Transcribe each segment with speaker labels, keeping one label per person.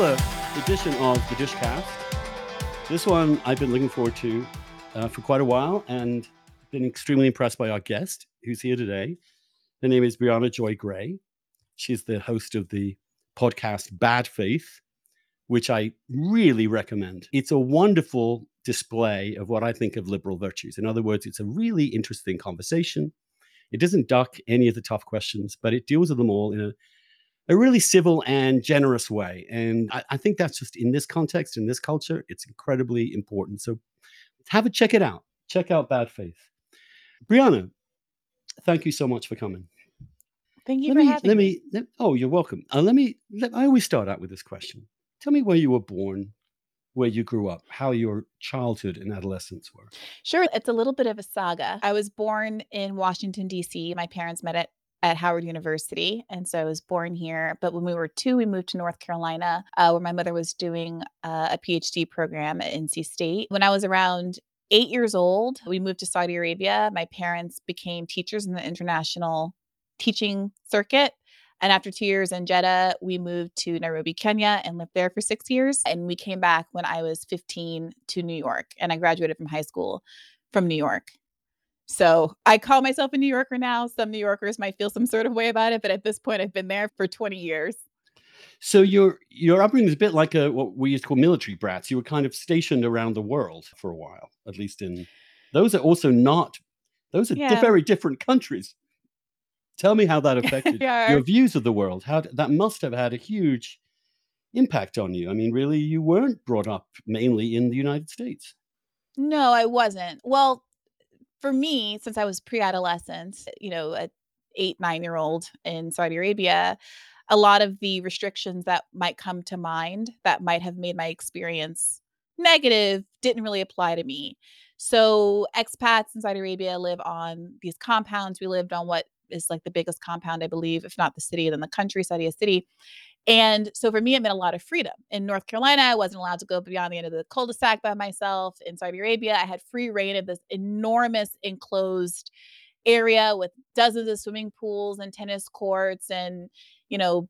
Speaker 1: another edition of the Dishcast. This one I've been looking forward to uh, for quite a while and been extremely impressed by our guest who's here today. Her name is Briahna Joy Gray. She's the host of the podcast Bad Faith, which I really recommend. It's a wonderful display of what I think of liberal virtues. In other words, it's a really interesting conversation. It doesn't duck any of the tough questions, but it deals with them all in a a really civil and generous way. And I, I, think that's just in this context, in this culture, it's incredibly important. So have a check it out. Check out Bad Faith. Briahna, thank you so much for coming.
Speaker 2: Thank you
Speaker 1: let
Speaker 2: for
Speaker 1: me,
Speaker 2: having
Speaker 1: let
Speaker 2: me.
Speaker 1: me. Let, oh, you're welcome. Uh, let me. Let, I always start out with this question. Tell me where you were born, where you grew up, how your childhood and adolescence were.
Speaker 2: Sure. It's a little bit of a saga. I was born in Washington, D.C. My parents met at at Howard University. And so I was born here. But when we were two, we moved to North Carolina, uh, where my mother was doing uh, a PhD program at NC State. When I was around eight years old, we moved to Saudi Arabia. My parents became teachers in the international teaching circuit. And after two years in Jeddah, we moved to Nairobi, Kenya, and lived there for six years. And we came back when I was 15 to New York. And I graduated from high school from New York. So I call myself a New Yorker now. Some New Yorkers might feel some sort of way about it, but at this point, I've been there for 20 years.
Speaker 1: So your your upbringing is a bit like a what we used to call military brats. You were kind of stationed around the world for a while, at least in those are also not those are
Speaker 2: Yeah.
Speaker 1: very different countries. Tell me how that affected your views of the world. How that must have had a huge impact on you. I mean, really, you weren't brought up mainly in the United States.
Speaker 2: No, I wasn't. Well, for me, since I was pre-adolescent, you know, a eight, nine year old in Saudi Arabia, a lot of the restrictions that might come to mind that might have made my experience negative didn't really apply to me. So expats in Saudi Arabia live on these compounds. We lived on what is like the biggest compound, I believe, if not the city, then the country, Saudi City. And so for me, it meant a lot of freedom. In North Carolina, I wasn't allowed to go beyond the end of the cul de sac by myself. In Saudi Arabia, I had free reign of this enormous enclosed area with dozens of swimming pools and tennis courts and, you know,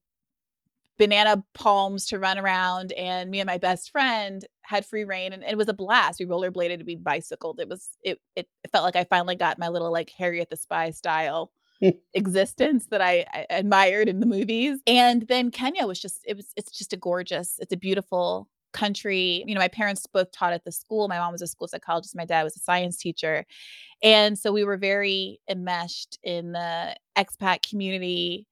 Speaker 2: banana palms to run around. And me and my best friend had free reign and it was a blast. We rollerbladed, we bicycled. It was, it, it felt like I finally got my little like Harriet the Spy style existence that I, I admired in the movies. And then Kenya was just it was it's just a gorgeous, it's a beautiful country. You know, my parents both taught at the school. My mom was a school psychologist, my dad was a science teacher. And so we were very enmeshed in the expat community.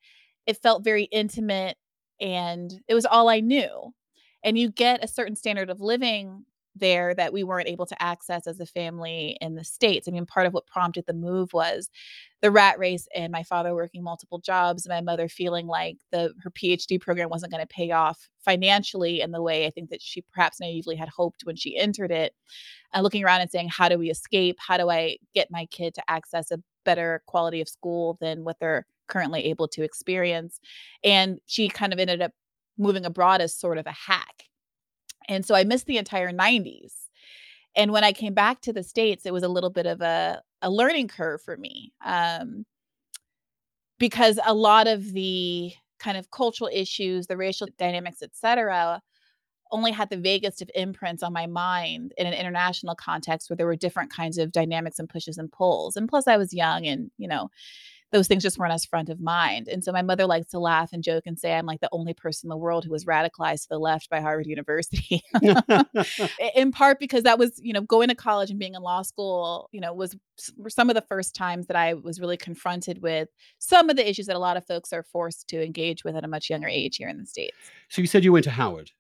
Speaker 2: It felt very intimate and it was all I knew. And you get a certain standard of living there that we weren't able to access as a family in the States. I mean, part of what prompted the move was the rat race and my father working multiple jobs and my mother feeling like the her PhD program wasn't going to pay off financially in the way I think that she perhaps naively had hoped when she entered it. And looking around and saying, how do we escape? How do I get my kid to access a better quality of school than what they're currently able to experience? And she kind of ended up moving abroad as sort of a hack. And so I missed the entire 90s. And when I came back to the States, it was a little bit of a, a learning curve for me. Um, because a lot of the kind of cultural issues, the racial dynamics, et cetera, only had the vaguest of imprints on my mind in an international context where there were different kinds of dynamics and pushes and pulls. And plus, I was young and, you know, those things just weren't as front of mind. And so my mother likes to laugh and joke and say I'm like the only person in the world who was radicalized to the left by Harvard University. in part because that was, you know, going to college and being in law school, you know, was were some of the first times that I was really confronted with some of the issues that a lot of folks are forced to engage with at a much younger age here in the States.
Speaker 1: so you said you went to Howard.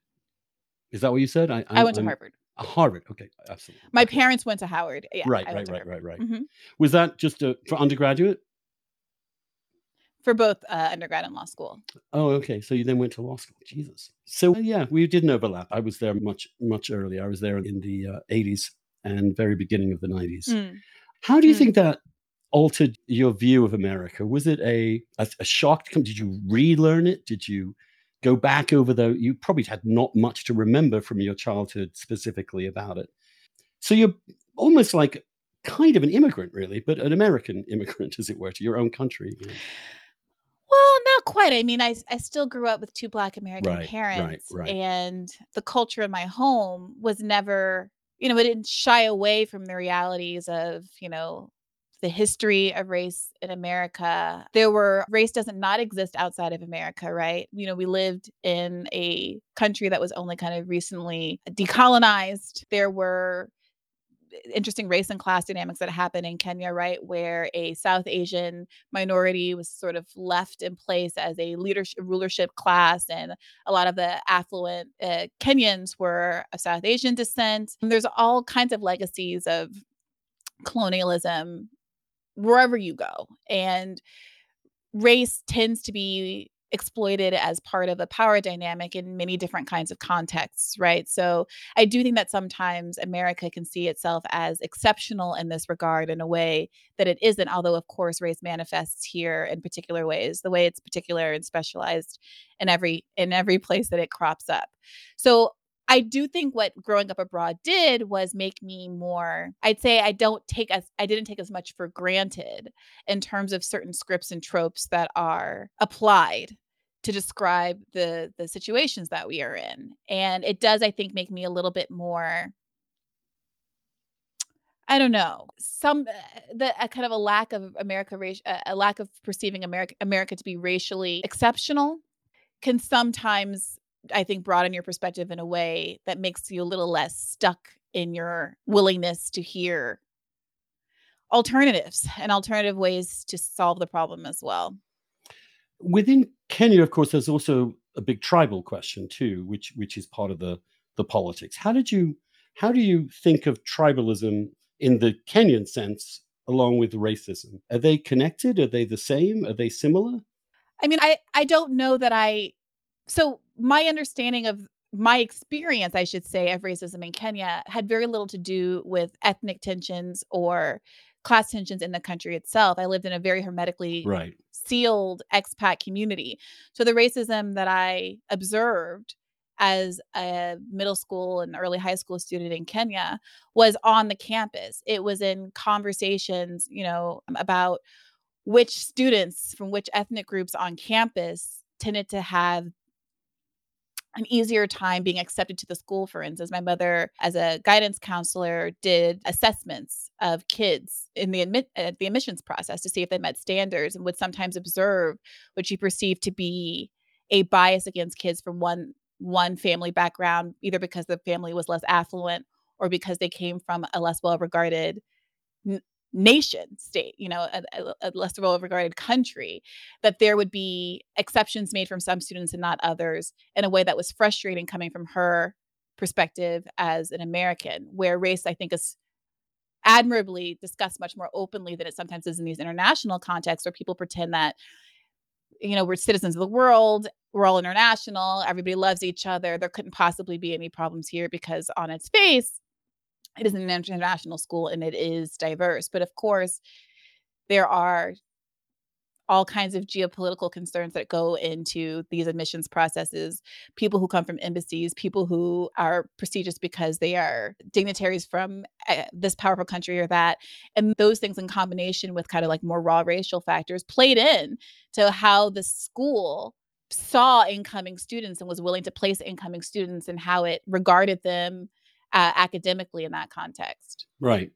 Speaker 1: Is that what you said? I,
Speaker 2: I went to
Speaker 1: I'm-
Speaker 2: Harvard.
Speaker 1: Harvard. Okay, absolutely.
Speaker 2: My
Speaker 1: Okay.
Speaker 2: parents went to Howard. Yeah,
Speaker 1: right,
Speaker 2: I
Speaker 1: right, right,
Speaker 2: Harvard.
Speaker 1: right, right.
Speaker 2: Mhm.
Speaker 1: Was that just a, for undergraduate?
Speaker 2: For both uh, undergrad and law school.
Speaker 1: Oh, okay. So you then went to law school. Jesus. So uh, yeah, we didn't overlap. I was there much, much earlier. I was there in the uh, 80s and very beginning of the 90s.
Speaker 2: Mm.
Speaker 1: How do you
Speaker 2: Mm.
Speaker 1: think that altered your view of America? Was it a, a, a shock to come? Did you relearn it? Did you go back over the, you probably had not much to remember from your childhood specifically about it. So you're almost like kind of an immigrant, really, but an American immigrant, as it were, to your own country. you know.
Speaker 2: Quite. I mean, I I still grew up with 2 Black American
Speaker 1: Right, right,
Speaker 2: parents,
Speaker 1: right.
Speaker 2: and the culture in my home was never you know, it didn't shy away from the realities of, you know, the history of race in America. There were race doesn't not exist outside of America, right? You know, we lived in a country that was only kind of recently decolonized. There were interesting race and class dynamics that happen in Kenya, right? Where a South Asian minority was sort of left in place as a leadership rulership class, and a lot of the affluent uh, Kenyans were of South Asian descent. And there's all kinds of legacies of colonialism wherever you go, and race tends to be exploited as part of a power dynamic in many different kinds of contexts, right? So I do think that sometimes America can see itself as exceptional in this regard in a way that it isn't, although of course race manifests here in particular ways, the way it's particular and specialized in every in every place that it crops up. So I do think what growing up abroad did was make me more I'd say I don't take as I didn't take as much for granted in terms of certain scripts and tropes that are applied to describe the the situations that we are in. And it does I think make me a little bit more I don't know. Some uh, the a kind of a lack of America a lack of perceiving America America to be racially exceptional can sometimes, I think, broaden your perspective in a way that makes you a little less stuck in your willingness to hear alternatives and alternative ways to solve the problem as well.
Speaker 1: Within Kenya, of course, there's also a big tribal question too, which which is part of the the politics. How did you how do you think of tribalism in the Kenyan sense along with racism? Are they connected? Are they the same? Are they similar?
Speaker 2: I mean, I I don't know that I so my understanding of my experience, I should say, of racism in Kenya had very little to do with ethnic tensions or class tensions in the country itself. I lived in a very hermetically
Speaker 1: Right.
Speaker 2: sealed expat community. So the racism that I observed as a middle school and early high school student in Kenya was on the campus. It was in conversations, you know, about which students from which ethnic groups on campus tended to have an easier time being accepted to the school, for instance. My mother, as a guidance counselor, did assessments of kids in the admit uh, the admissions process to see if they met standards and would sometimes observe what she perceived to be a bias against kids from one one family background, either because the family was less affluent or because they came from a less well regarded nation state you know a, a, less well regarded country that there would be exceptions made from some students and not others in a way that was frustrating coming from her perspective as an american where race i think is admirably discussed much more openly than it sometimes is in these international contexts where people pretend that you know we're citizens of the world we're all international everybody loves each other there couldn't possibly be any problems here because on its face it is an international school and it is diverse. But of course, there are all kinds of geopolitical concerns that go into these admissions processes. People who come from embassies, people who are prestigious because they are dignitaries from uh, this powerful country or that. And those things, in combination with kind of like more raw racial factors, played in to how the school saw incoming students and was willing to place incoming students and how it regarded them uh, academically in that context.
Speaker 1: Right.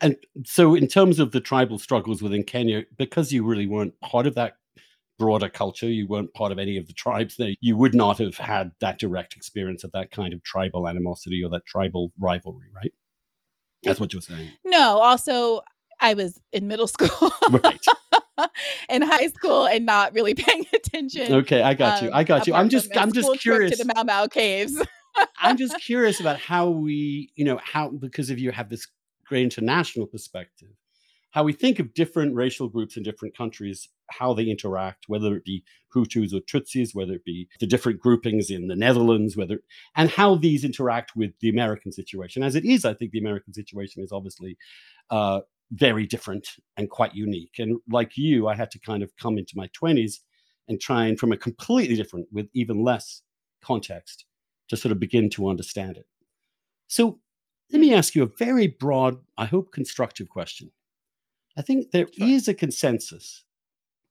Speaker 1: And so, in terms of the tribal struggles within Kenya, because you really weren't part of that broader culture, you weren't part of any of the tribes there, you would not have had that direct experience of that kind of tribal animosity or that tribal rivalry, right? That's what you're saying.
Speaker 2: No, also, I was in middle school.
Speaker 1: Right.
Speaker 2: in high school and not really paying attention.
Speaker 1: Okay, I got you.
Speaker 2: Um,
Speaker 1: I got you. I'm just I'm just curious.
Speaker 2: to the Mau Mau caves.
Speaker 1: I'm just curious about how we, you know, how because of you have this great international perspective, how we think of different racial groups in different countries, how they interact, whether it be Hutus or Tutsis, whether it be the different groupings in the Netherlands, whether and how these interact with the American situation. As it is, I think the American situation is obviously uh, very different and quite unique. And like you, I had to kind of come into my 20s and try and from a completely different, with even less context, to sort of begin to understand it. So let me ask you a very broad, I hope constructive question. I think there is a consensus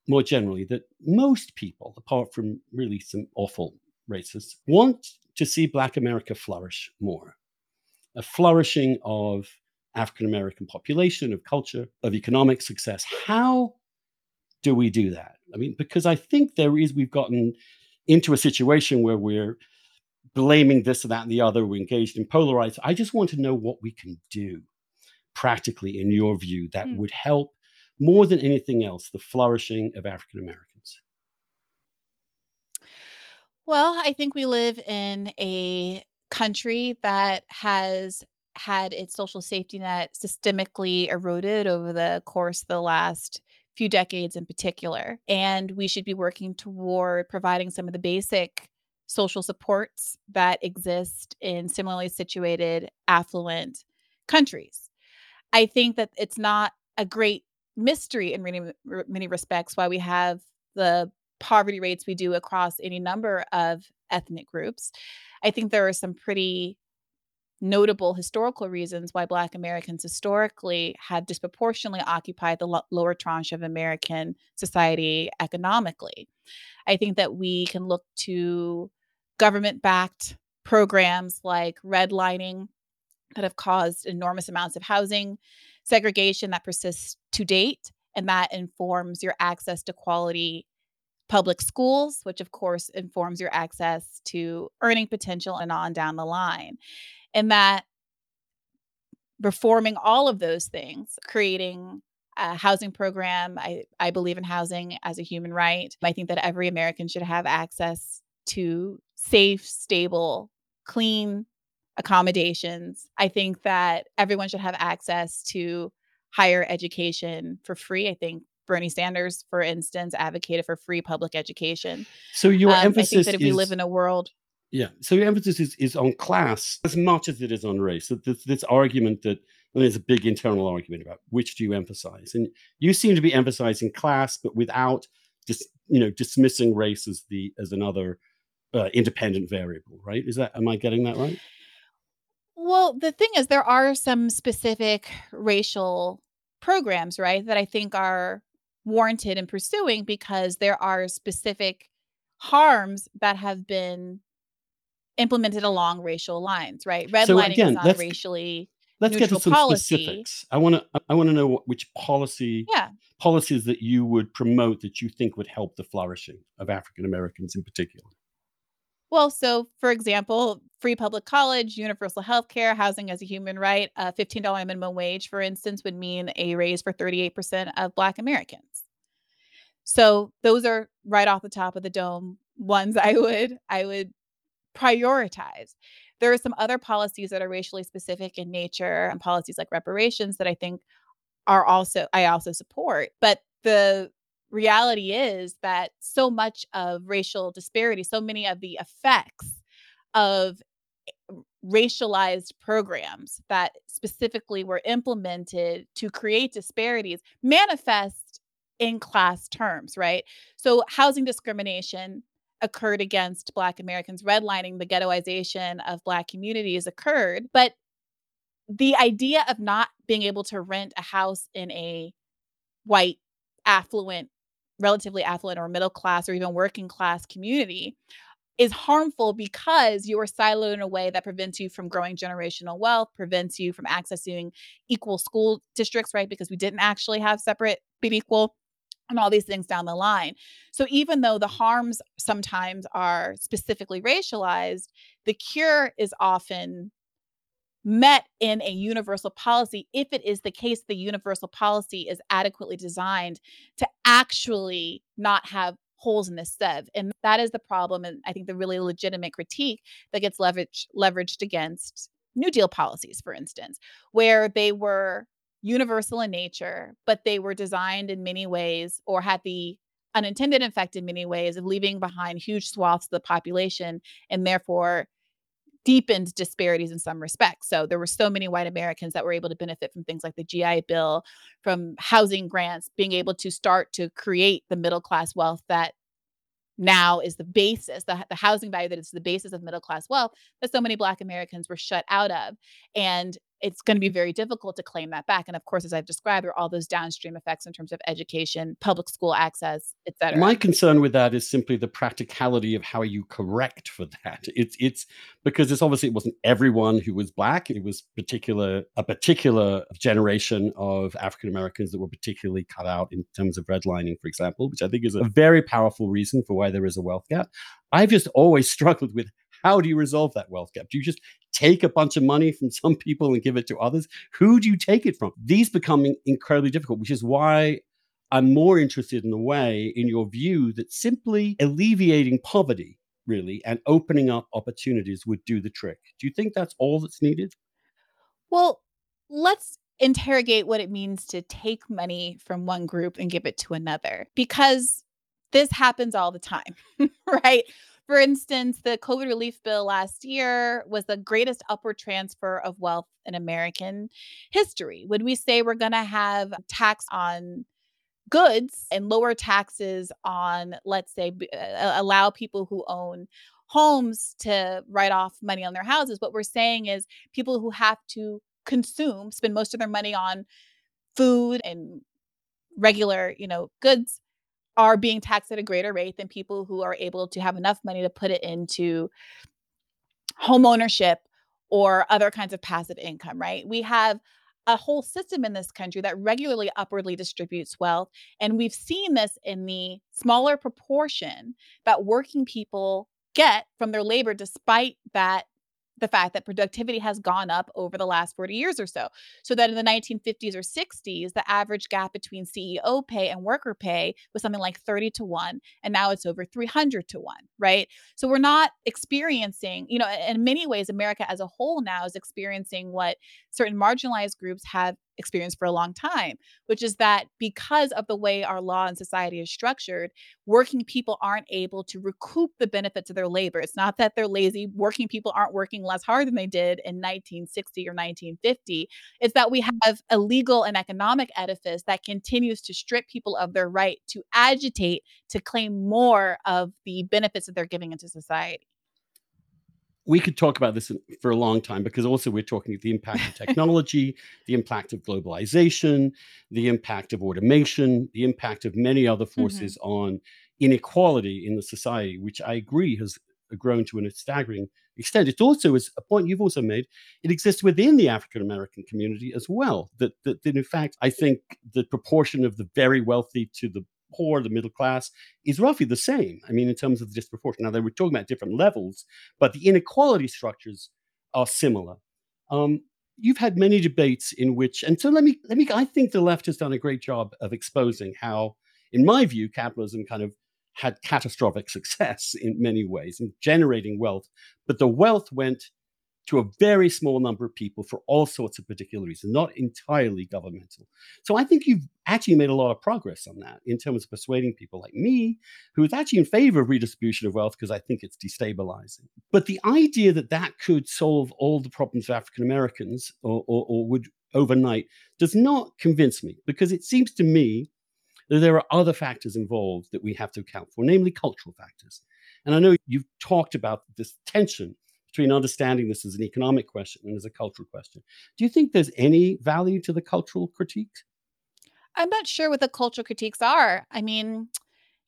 Speaker 1: more generally that most people, apart from really some awful racists, want to see Black America flourish more. A flourishing of African American population, of culture, of economic success. How do we do that? I mean, because I think there is, we've gotten into a situation where we're blaming this or that and the other, we're engaged in polarized. I just want to know what we can do practically, in your view, that mm. would help more than anything else the flourishing of African Americans.
Speaker 2: Well, I think we live in a country that has had its social safety net systemically eroded over the course of the last few decades in particular. And we should be working toward providing some of the basic social supports that exist in similarly situated, affluent countries. I think that it's not a great mystery in many, many respects why we have the poverty rates we do across any number of ethnic groups. I think there are some pretty notable historical reasons why Black Americans historically have disproportionately occupied the lo- lower tranche of American society economically. I think that we can look to government backed programs like redlining that have caused enormous amounts of housing segregation that persists to date, and that informs your access to quality public schools, which of course informs your access to earning potential and on down the line and that reforming all of those things, creating a housing program. I, I believe in housing as a human right. I think that every American should have access to safe, stable, clean accommodations. I think that everyone should have access to higher education for free. I think Bernie Sanders, for instance, advocated for free public education.
Speaker 1: So your um, emphasis I think
Speaker 2: that if is, we live in a world
Speaker 1: yeah. So your emphasis is, is on class as much as it is on race. So this, this argument that well, there's a big internal argument about which do you emphasize, and you seem to be emphasizing class, but without just you know dismissing race as the as another uh, independent variable, right? Is that am I getting that right?
Speaker 2: Well, the thing is, there are some specific racial programs, right, that I think are warranted in pursuing because there are specific harms that have been implemented along racial lines, right? Redlining so again, is not racially let's get to some policy. specifics.
Speaker 1: I want to I want to know what, which policy yeah. policies that you would promote that you think would help the flourishing of African Americans in particular.
Speaker 2: Well, so for example, free public college, universal health care, housing as a human right, a $15 minimum wage, for instance, would mean a raise for 38% of Black Americans. So those are right off the top of the dome ones I would I would prioritize. There are some other policies that are racially specific in nature and policies like reparations that I think are also I also support. But the reality is that so much of racial disparity, so many of the effects of racialized programs that specifically were implemented to create disparities manifest in class terms, right? So, housing discrimination occurred against Black Americans, redlining the ghettoization of Black communities occurred. But the idea of not being able to rent a house in a white, affluent, relatively affluent or middle class or even working class community is harmful because you are siloed in a way that prevents you from growing generational wealth, prevents you from accessing equal school districts, right? Because we didn't actually have separate but equal and all these things down the line. So even though the harms sometimes are specifically racialized, the cure is often met in a universal policy if it is the case the universal policy is adequately designed to actually not have holes in the sieve and that is the problem and i think the really legitimate critique that gets leveraged leveraged against new deal policies for instance where they were universal in nature, but they were designed in many ways or had the unintended effect in many ways of leaving behind huge swaths of the population and therefore deepened disparities in some respects. So there were so many white Americans that were able to benefit from things like the GI Bill, from housing grants, being able to start to create the middle class wealth that now is the basis, the, the housing value that is the basis of middle class wealth that so many Black Americans were shut out of. And it's going to be very difficult to claim that back. And of course, as I've described, there are all those downstream effects in terms of education, public school access, et cetera.
Speaker 1: My concern with that is simply the practicality of how you correct for that. It's it's because it's obviously it wasn't everyone who was black. It was particular a particular generation of African Americans that were particularly cut out in terms of redlining, for example, which I think is a very powerful reason for why there is a wealth gap. I've just always struggled with how do you resolve that wealth gap? Do you just take a bunch of money from some people and give it to others? Who do you take it from? These becoming incredibly difficult, which is why I'm more interested in a way in your view that simply alleviating poverty really and opening up opportunities would do the trick. Do you think that's all that's needed?
Speaker 2: Well, let's interrogate what it means to take money from one group and give it to another because this happens all the time, right? For instance, the COVID relief bill last year was the greatest upward transfer of wealth in American history. When we say we're going to have tax on goods and lower taxes on, let's say, allow people who own homes to write off money on their houses? What we're saying is people who have to consume, spend most of their money on food and regular, you know, goods are being taxed at a greater rate than people who are able to have enough money to put it into home ownership or other kinds of passive income, right? We have a whole system in this country that regularly upwardly distributes wealth. And we've seen this in the smaller proportion that working people get from their labor, despite that the fact that productivity has gone up over the last 40 years or so. So that in the 1950s or 60s, the average gap between CEO pay and worker pay was something like 30 to 1. And now it's over 300 to 1, right? So we're not experiencing, you know, in many ways, America as a whole now is experiencing what certain marginalized groups have experienced for a long time, which is that because of the way our law and society is structured, working people aren't able to recoup the benefits of their labor. It's not that they're lazy. Working people aren't working less hard than they did in 1960 or 1950. It's that we mm-hmm. have a legal and economic edifice that continues to strip people of their right to agitate to claim more of the benefits that they're giving into society
Speaker 1: we could talk about this for a long time because also we're talking the impact of technology, the impact of globalization, the impact of automation, the impact of many other forces mm-hmm. on inequality in the society, which I agree has grown to a staggering extent. It also is a point you've also made. It exists within the African American community as well. That, that, that in fact, I think the proportion of the very wealthy to the poor, the middle class, is roughly the same. I mean, in terms of the disproportion. Now, they were talking about different levels, but the inequality structures are similar. Um, you've had many debates in which, and so let me, let me, I think the left has done a great job of exposing how, in my view, capitalism kind of had catastrophic success in many ways in generating wealth, but the wealth went to a very small number of people for all sorts of particular reasons, not entirely governmental. So I think you've actually made a lot of progress on that in terms of persuading people like me, who is actually in favor of redistribution of wealth because I think it's destabilizing. But the idea that that could solve all the problems of African Americans or, or, or would overnight does not convince me because it seems to me that there are other factors involved that we have to account for, namely cultural factors. And I know you've talked about this tension between understanding this as an economic question and as a cultural question. Do you think there's any value to the cultural critiques?
Speaker 2: I'm not sure what the cultural critiques are. I mean,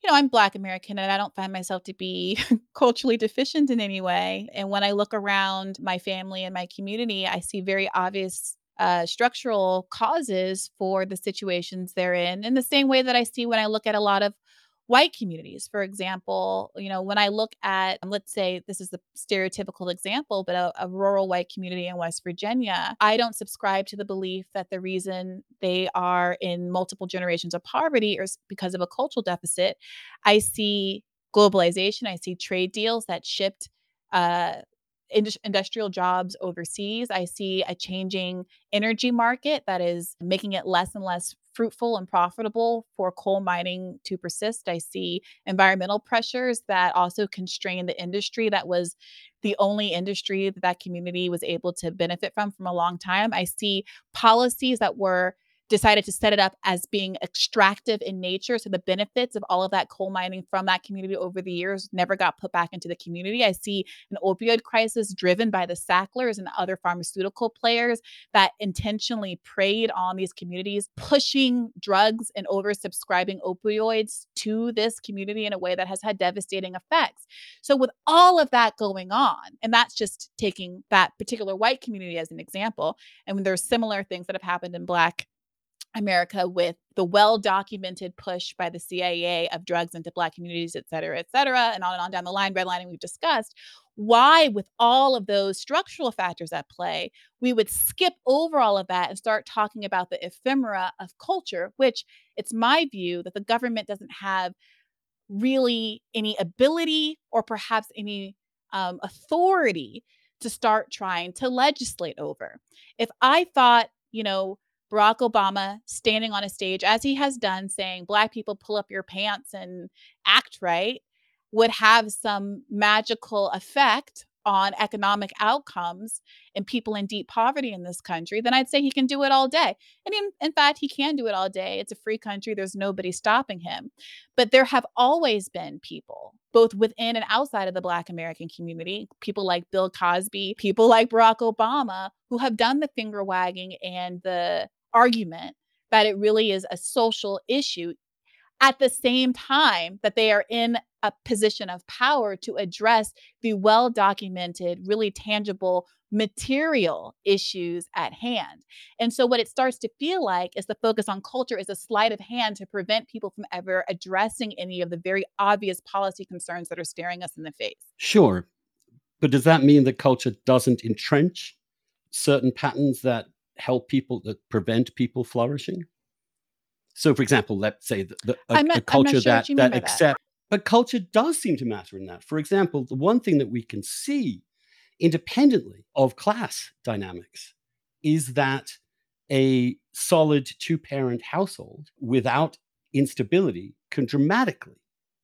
Speaker 2: you know, I'm Black American and I don't find myself to be culturally deficient in any way. And when I look around my family and my community, I see very obvious uh, structural causes for the situations they're in, in the same way that I see when I look at a lot of white communities. For example, you know, when I look at, let's say this is the stereotypical example, but a, a, rural white community in West Virginia, I don't subscribe to the belief that the reason they are in multiple generations of poverty is because of a cultural deficit. I see globalization, I see trade deals that shipped uh, industrial jobs overseas. I see a changing energy market that is making it less and less fruitful and profitable for coal mining to persist. I see environmental pressures that also constrain the industry that was the only industry that that community was able to benefit from from a long time. I see policies that were decided to set it up as being extractive in nature. So the benefits of all of that coal mining from that community over the years never got put back into the community. I see an opioid crisis driven by the Sacklers and other pharmaceutical players that intentionally preyed on these communities, pushing drugs and oversubscribing opioids to this community in a way that has had devastating effects. So, with all of that going on, and that's just taking that particular white community as an example, and there's similar things that have happened in Black America with the well documented push by the CIA of drugs into Black communities, et cetera, et cetera, and on and on down the line, redlining we've discussed. Why, with all of those structural factors at play, we would skip over all of that and start talking about the ephemera of culture, which it's my view that the government doesn't have really any ability or perhaps any um, authority to start trying to legislate over. If I thought, you know, Barack Obama standing on a stage, as he has done, saying, Black people pull up your pants and act right, would have some magical effect on economic outcomes and people in deep poverty in this country, then I'd say he can do it all day. And in, in, fact, he can do it all day. It's a free country, there's nobody stopping him. But there have always been people, both within and outside of the Black American community, people like Bill Cosby, people like Barack Obama, who have done the finger wagging and the argument that it really is a social issue at the same time that they are in a position of power to address the well documented, really tangible material issues at hand. And so, what it starts to feel like is the focus on culture is a sleight of hand to prevent people from ever addressing any of the very obvious policy concerns that are staring us in the face.
Speaker 1: Sure. But does that mean that culture doesn't entrench certain patterns that help people that prevent people flourishing so for example let's say the, the a, not, a, culture
Speaker 2: sure
Speaker 1: that that accept
Speaker 2: that.
Speaker 1: but culture does seem to matter in that for example the one thing that we can see independently of class dynamics is that a solid two parent household without instability can dramatically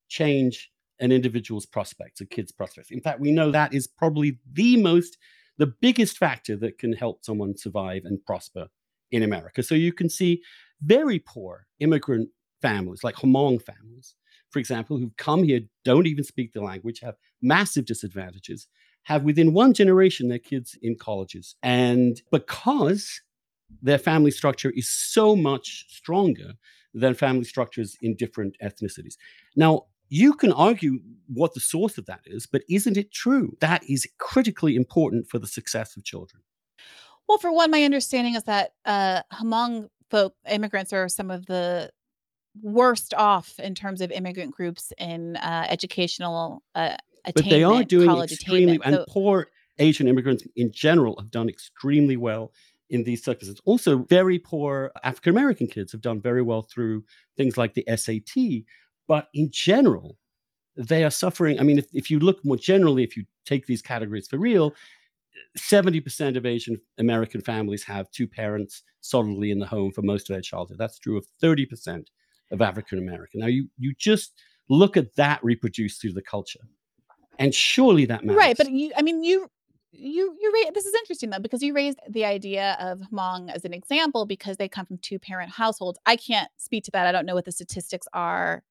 Speaker 1: change an individual's prospects, a kid's prospects. In fact, we know that is probably the most the biggest factor that can help someone survive and prosper in America. So you can see very poor immigrant families, like Hmong families, for example, who come here, don't even speak the language, have massive disadvantages, have within one generation their kids in colleges. And because their family structure is so much stronger than family structures in different ethnicities. Now, you can argue what the source of that is, but isn't it true? That is critically important for the success of children.
Speaker 2: Well, for one, my understanding is that uh, Hmong folk immigrants are some of the worst off in terms of immigrant groups in uh, educational uh,
Speaker 1: but they are doing extremely,
Speaker 2: and
Speaker 1: so, poor Asian immigrants in general have done extremely well in these circumstances. Also, very poor African American kids have done very well through things like the SAT, but in general, they are suffering. I mean, if, if you look more generally, if you take these categories for real, 70% of Asian American families have two parents solidly in the home for most of their childhood. That's true of 30% of African American. Now, you, you just look at that reproduced through the culture. And surely that matters.
Speaker 2: Right. But you, I mean, you, you you raise this is interesting though because you raised the idea of Hmong as an example because they come from two parent households. I can't speak to that. I don't know what the statistics are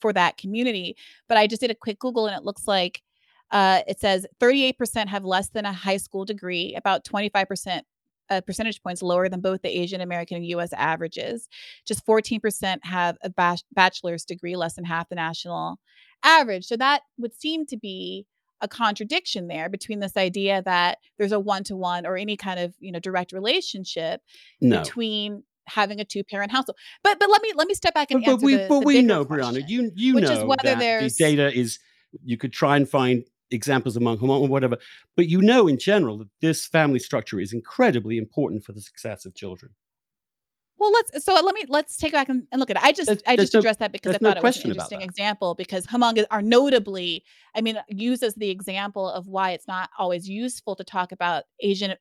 Speaker 2: for that community. But I just did a quick Google and it looks like uh, it says 38% have less than a high school degree, about 25% uh, percentage points lower than both the Asian American and US averages. Just 14% have a bachelor's degree, less than half the national average. So that would seem to be a contradiction there between this idea that there's a one-to-one or any kind of you know direct relationship no. between having a two-parent household. But but let me let me step back and
Speaker 1: but,
Speaker 2: answer
Speaker 1: but we
Speaker 2: the,
Speaker 1: but
Speaker 2: the
Speaker 1: we know,
Speaker 2: question,
Speaker 1: Briahna, you you which know whether there's the data is you could try and find examples among Hmong or whatever, but you know in general that this family structure is incredibly important for the success of children.
Speaker 2: Well, let's so let me let's take back and, and look at it. I just there's, I just addressed no, that because I thought no it was an interesting example because Hmong are notably, I mean, uses the example of why it's not always useful to talk about Asian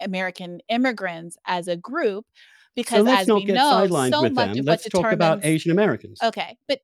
Speaker 2: American immigrants as a group because
Speaker 1: so
Speaker 2: as we know, so much
Speaker 1: them.
Speaker 2: of
Speaker 1: let's
Speaker 2: what
Speaker 1: talk
Speaker 2: determines
Speaker 1: about Asian Americans.
Speaker 2: Okay, but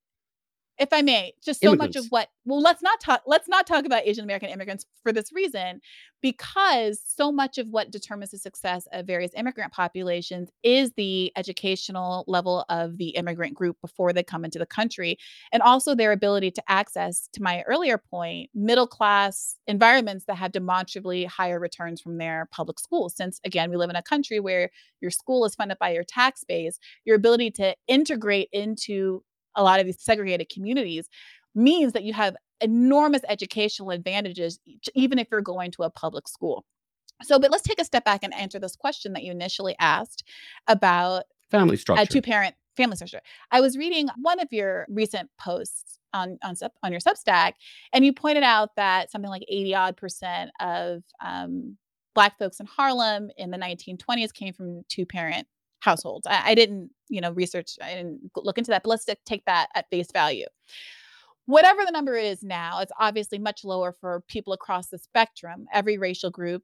Speaker 2: if I may, just so much of what well, let's not talk let's not talk about Asian American immigrants for this reason, because so much of what determines the success of various immigrant populations is the educational level of the immigrant group before they come into the country, and also their ability to access, to my earlier point, middle class environments that have demonstrably higher returns from their public schools. Since again, we live in a country where your school is funded by your tax base, your ability to integrate into a lot of these segregated communities means that you have enormous educational advantages even if you're going to a public school. So, but let's take a step back and answer this question that you initially asked about
Speaker 1: family structure.
Speaker 2: A two parent family structure. I was reading one of your recent posts on on on your Substack, and you pointed out that something like eighty odd percent of um, Black folks in Harlem in the 1920s came from two parent households. I, I didn't, you know, research, I didn't look into that, but let's take that at face value. Whatever the number is now, it's obviously much lower for people across the spectrum. Every racial group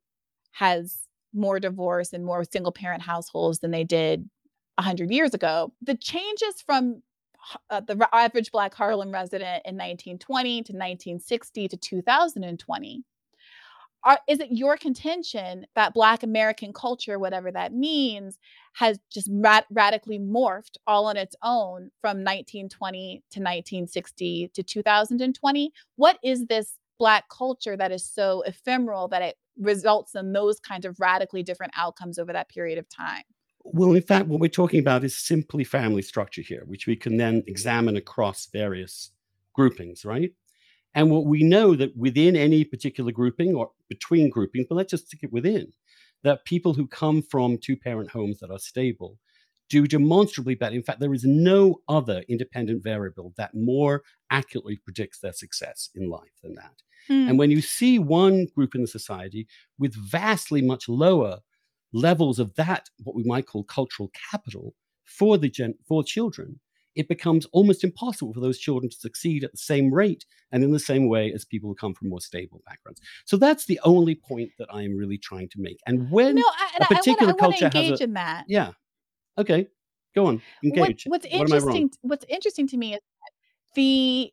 Speaker 2: has more divorce and more single parent households than they did 100 years ago. The changes from uh, the average Black Harlem resident in 1920 to 1960 to 2020 are, is it your contention that Black American culture, whatever that means, has just rad- radically morphed all on its own from 1920 to 1960 to 2020? What is this Black culture that is so ephemeral that it results in those kinds of radically different outcomes over that period of time?
Speaker 1: Well, in fact, what we're talking about is simply family structure here, which we can then examine across various groupings, right? And what we know that within any particular grouping or between groupings, but let's just stick it within, that people who come from two parent homes that are stable do demonstrably better. In fact, there is no other independent variable that more accurately predicts their success in life than that. Mm. And when you see one group in the society with vastly much lower levels of that, what we might call cultural capital for the gen- for children, it becomes almost impossible for those children to succeed at the same rate and in the same way as people who come from more stable backgrounds. So that's the only point that I am really trying to make. And when
Speaker 2: no, I, a particular I wanna, I culture has a, in that,
Speaker 1: yeah, okay, go on, engage.
Speaker 2: What, what's what interesting? What's interesting to me is that the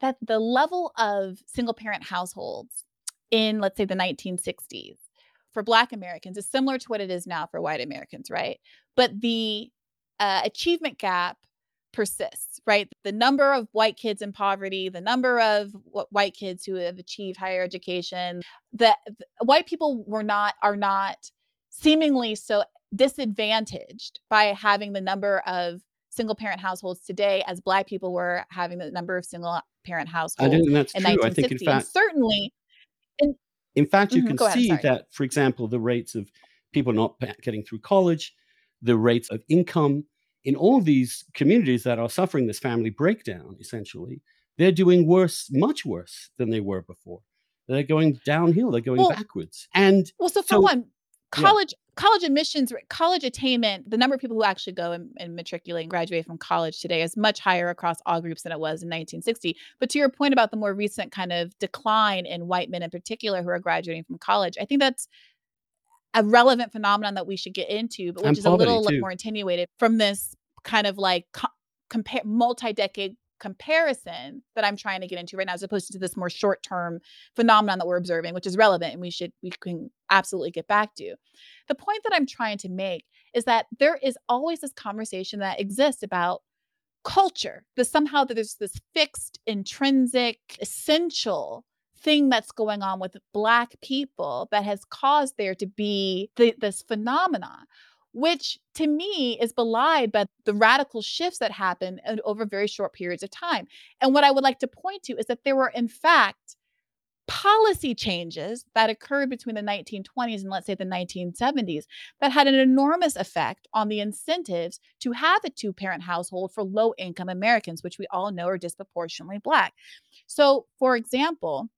Speaker 2: that the level of single parent households in let's say the 1960s for Black Americans is similar to what it is now for white Americans, right? But the uh, achievement gap persists, right? The number of white kids in poverty, the number of white kids who have achieved higher education, that white people were not are not seemingly so disadvantaged by having the number of single parent households today as black people were having the number of single parent households.
Speaker 1: I think that's true. I think in fact
Speaker 2: certainly in,
Speaker 1: in fact you mm-hmm, can see that for example the rates of people not getting through college, the rates of income in all these communities that are suffering this family breakdown, essentially, they're doing worse, much worse than they were before. They're going downhill. They're going well, backwards. And
Speaker 2: well, so for so, one, college yeah. college admissions, college attainment, the number of people who actually go and, and, matriculate and graduate from college today is much higher across all groups than it was in 1960. But to your point about the more recent kind of decline in white men in particular who are graduating from college, I think that's a relevant phenomenon that we should get into, but which is a little too. more attenuated from this kind of like co- compare multi-decade comparison that I'm trying to get into right now, as opposed to this more short-term phenomenon that we're observing, which is relevant and we should we can absolutely get back to. The point that I'm trying to make is that there is always this conversation that exists about culture. That somehow that there's this fixed, intrinsic, essential thing that's going on with black people that has caused there to be the, this phenomenon which to me is belied by the radical shifts that happen over very short periods of time. And what I would like to point to is that there were, in fact, policy changes that occurred between the 1920s and let's say the 1970s that had an enormous effect on the incentives to have a two parent household for low income Americans, which we all know are disproportionately Black. So, for example,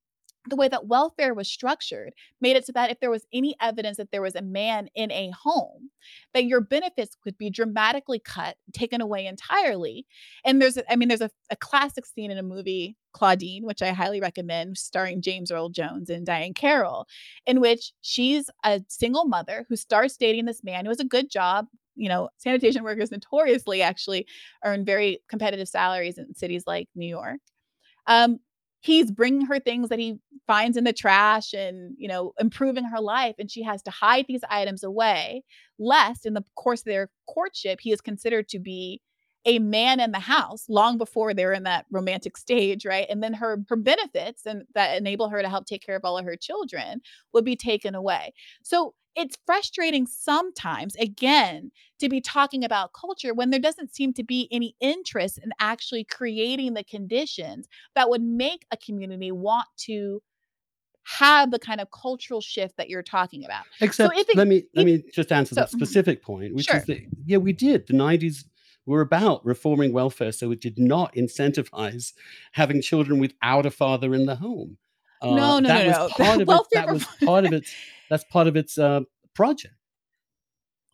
Speaker 2: the way that welfare was structured made it so that if there was any evidence that there was a man in a home, that your benefits could be dramatically cut, taken away entirely. And there's, a, I mean, there's a, a classic scene in a movie, Claudine, which I highly recommend, starring James Earl Jones and Diahann Carroll, in which she's a single mother who starts dating this man who has a good job, you know, sanitation workers notoriously actually earn very competitive salaries in cities like New York. Um, he's bringing her things that he finds in the trash and you know improving her life and she has to hide these items away lest in the course of their courtship he is considered to be a man in the house long before they're in that romantic stage right? And then her her benefits and that enable her to help take care of all of her children would be taken away. So it's frustrating sometimes again to be talking about culture when there doesn't seem to be any interest in actually creating the conditions that would make a community want to have the kind of cultural shift that you're talking about.
Speaker 1: Except, so it, let me let me just answer so, that mm-hmm. specific point, which
Speaker 2: sure.
Speaker 1: is that yeah, we did. The '90s were about reforming welfare, so it did not incentivize having children without a father in the home.
Speaker 2: Uh, no, no,
Speaker 1: that
Speaker 2: no,
Speaker 1: was
Speaker 2: no.
Speaker 1: Part of it, that was part of its. That's part of its uh, project.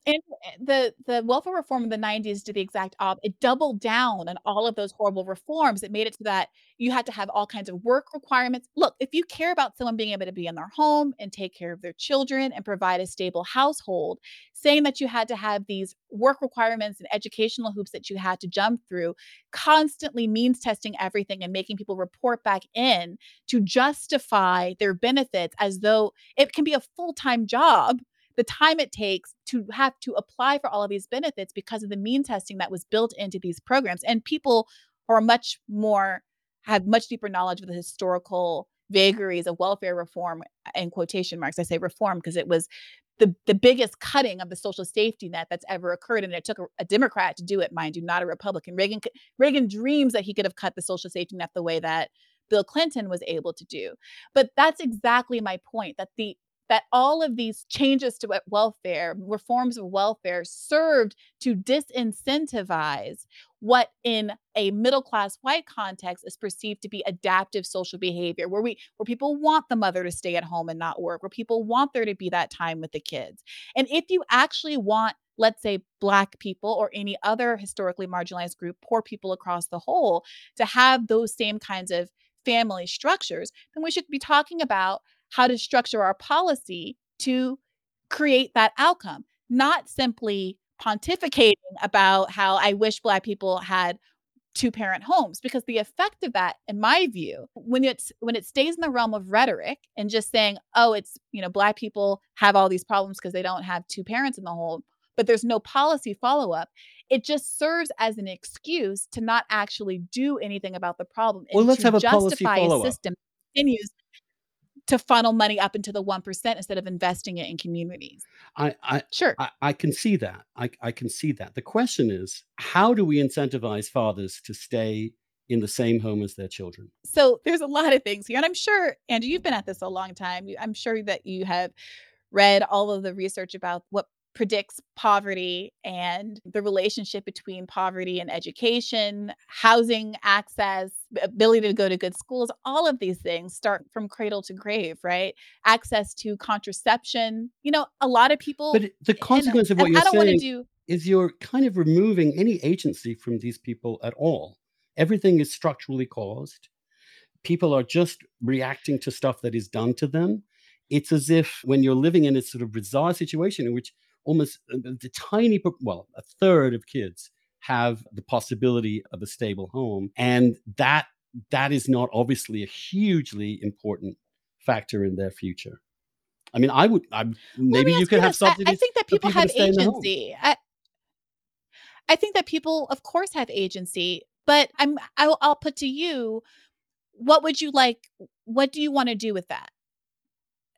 Speaker 2: And eh, the the welfare reform in the 90s did the exact op it doubled down on all of those horrible reforms. It made it so that you had to have all kinds of work requirements. Look, if you care about someone being able to be in their home and take care of their children and provide a stable household, saying that you had to have these work requirements and educational hoops that you had to jump through, constantly means testing everything and making people report back in to justify their benefits as though it can be a full-time job the time it takes to have to apply for all of these benefits because of the mean testing that was built into these programs. And people are much more, have much deeper knowledge of the historical vagaries of welfare reform uh, in quotation marks. I say reform because it was the, the biggest cutting of the social safety net that's ever occurred. And it took a, a, Democrat to do it, mind you, not a Republican. Reagan, Reagan dreams that he could have cut the social safety net the way that Bill Clinton was able to do. But that's exactly my point that the that all of these changes to welfare, reforms of welfare, served to disincentivize what in a middle class white context is perceived to be adaptive social behavior where we where people want the mother to stay at home and not work where people want there to be that time with the kids. And if you actually want let's say black people or any other historically marginalized group poor people across the whole to have those same kinds of family structures then we should be talking about how to structure our policy to create that outcome, not simply pontificating about how I wish Black people had two parent homes because the effect of that in my view when it's when it stays in the realm of rhetoric and just saying oh it's you know black people have all these problems because they don't have two parents in the home but there's no policy follow up it just serves as an excuse to not actually do anything about the problem
Speaker 1: well let's have a
Speaker 2: justify
Speaker 1: policy
Speaker 2: a system continues to funnel money up into the 1% instead of investing it in communities.
Speaker 1: I, I
Speaker 2: sure.
Speaker 1: I, I, can see that. I, I can see that. The question is, how do we incentivize fathers to stay in the same home as their children?
Speaker 2: So there's a lot of things here. And I'm sure, Andrew, you've been at this a long time. I'm sure that you have read all of the research about what predicts poverty and the relationship between poverty and education, housing access, ability to go to good schools, all of these things start from cradle to grave, right? Access to contraception. You know, a lot of people
Speaker 1: But the consequence and, of what you're
Speaker 2: I don't
Speaker 1: saying
Speaker 2: do,
Speaker 1: is you're kind of removing any agency from these people at all. Everything is structurally caused. People are just reacting to stuff that is done to them. It's as if when you're living in a sort of bizarre situation in which almost uh, the tiny, well, a third of kids have the possibility of a stable home. And that that is not obviously a hugely important factor in their future. I mean, I would, I, maybe you could have something.
Speaker 2: I, I think that people, people have agency. I, I think that people, of course, have agency. But I'm, I'll, I'll put to you, what would you like? What do you want to do with that?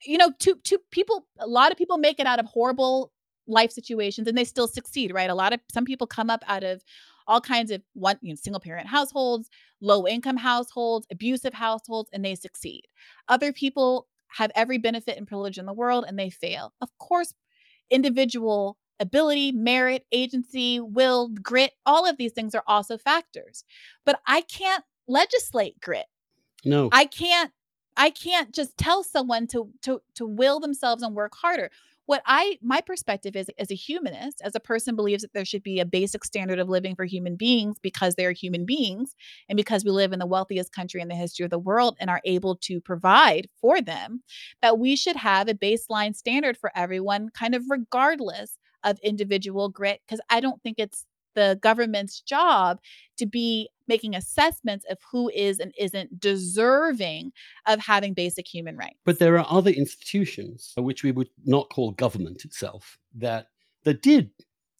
Speaker 2: You know, to to people, a lot of people make it out of horrible life situations and they still succeed, right? A lot of some people come up out of all kinds of one, you know, single parent households, low income households, abusive households, and they succeed. Other people have every benefit and privilege in the world and they fail. Of course, individual ability, merit, agency, will, grit, all of these things are also factors. But I can't legislate grit.
Speaker 1: No.
Speaker 2: I can't I can't just tell someone to to to will themselves and work harder what I my perspective is as a humanist, as a person believes that there should be a basic standard of living for human beings because they're human beings and because we live in the wealthiest country in the history of the world and are able to provide for them, that we should have a baseline standard for everyone kind of regardless of individual grit because I don't think it's the government's job to be making assessments of who is and isn't deserving of having basic human rights.
Speaker 1: But there are other institutions, uh, which we would not call government itself, that that did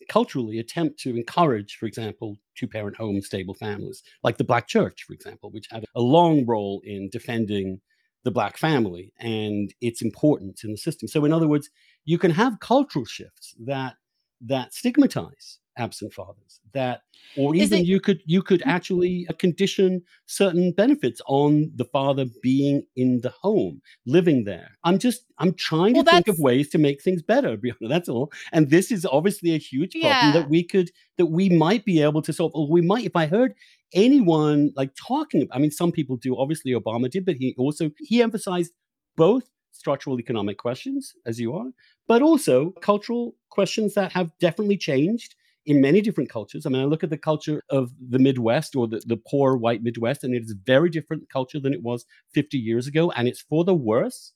Speaker 1: culturally attempt to encourage, for example, two parent home stable families, like the Black Church, for example, which had a long role in defending the Black family and its importance in the system. So, in other words, you can have cultural shifts that that stigmatize absent fathers that or even it, you could you could mm. actually uh, condition certain benefits on the father being in the home living there i'm just i'm trying well, to think of ways to make things better that's all and this is obviously a huge problem yeah. that we could that we might be able to solve or we might if i heard anyone like talking i mean some people do obviously obama did but he also he emphasized both structural economic questions as you are but also cultural questions that have definitely changed in many different cultures. I mean, I look at the culture of the Midwest or the, the poor white Midwest, and it is a very different culture than it was 50 years ago. And it's for the worse,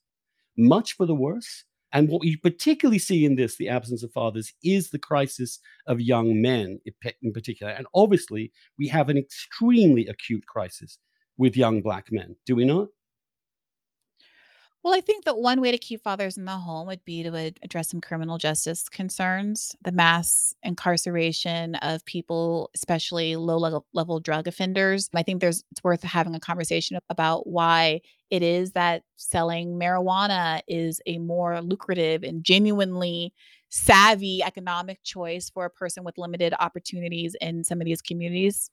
Speaker 1: much for the worse. And what you particularly see in this, the absence of fathers, is the crisis of young men in particular. And obviously, we have an extremely acute crisis with young black men, do we not?
Speaker 2: Well, I think that one way to keep fathers in the home would be to ad- address some criminal justice concerns, the mass incarceration of people, especially low level, level drug offenders. I think there's it's worth having a conversation about why it is that selling marijuana is a more lucrative and genuinely savvy economic choice for a person with limited opportunities in some of these communities.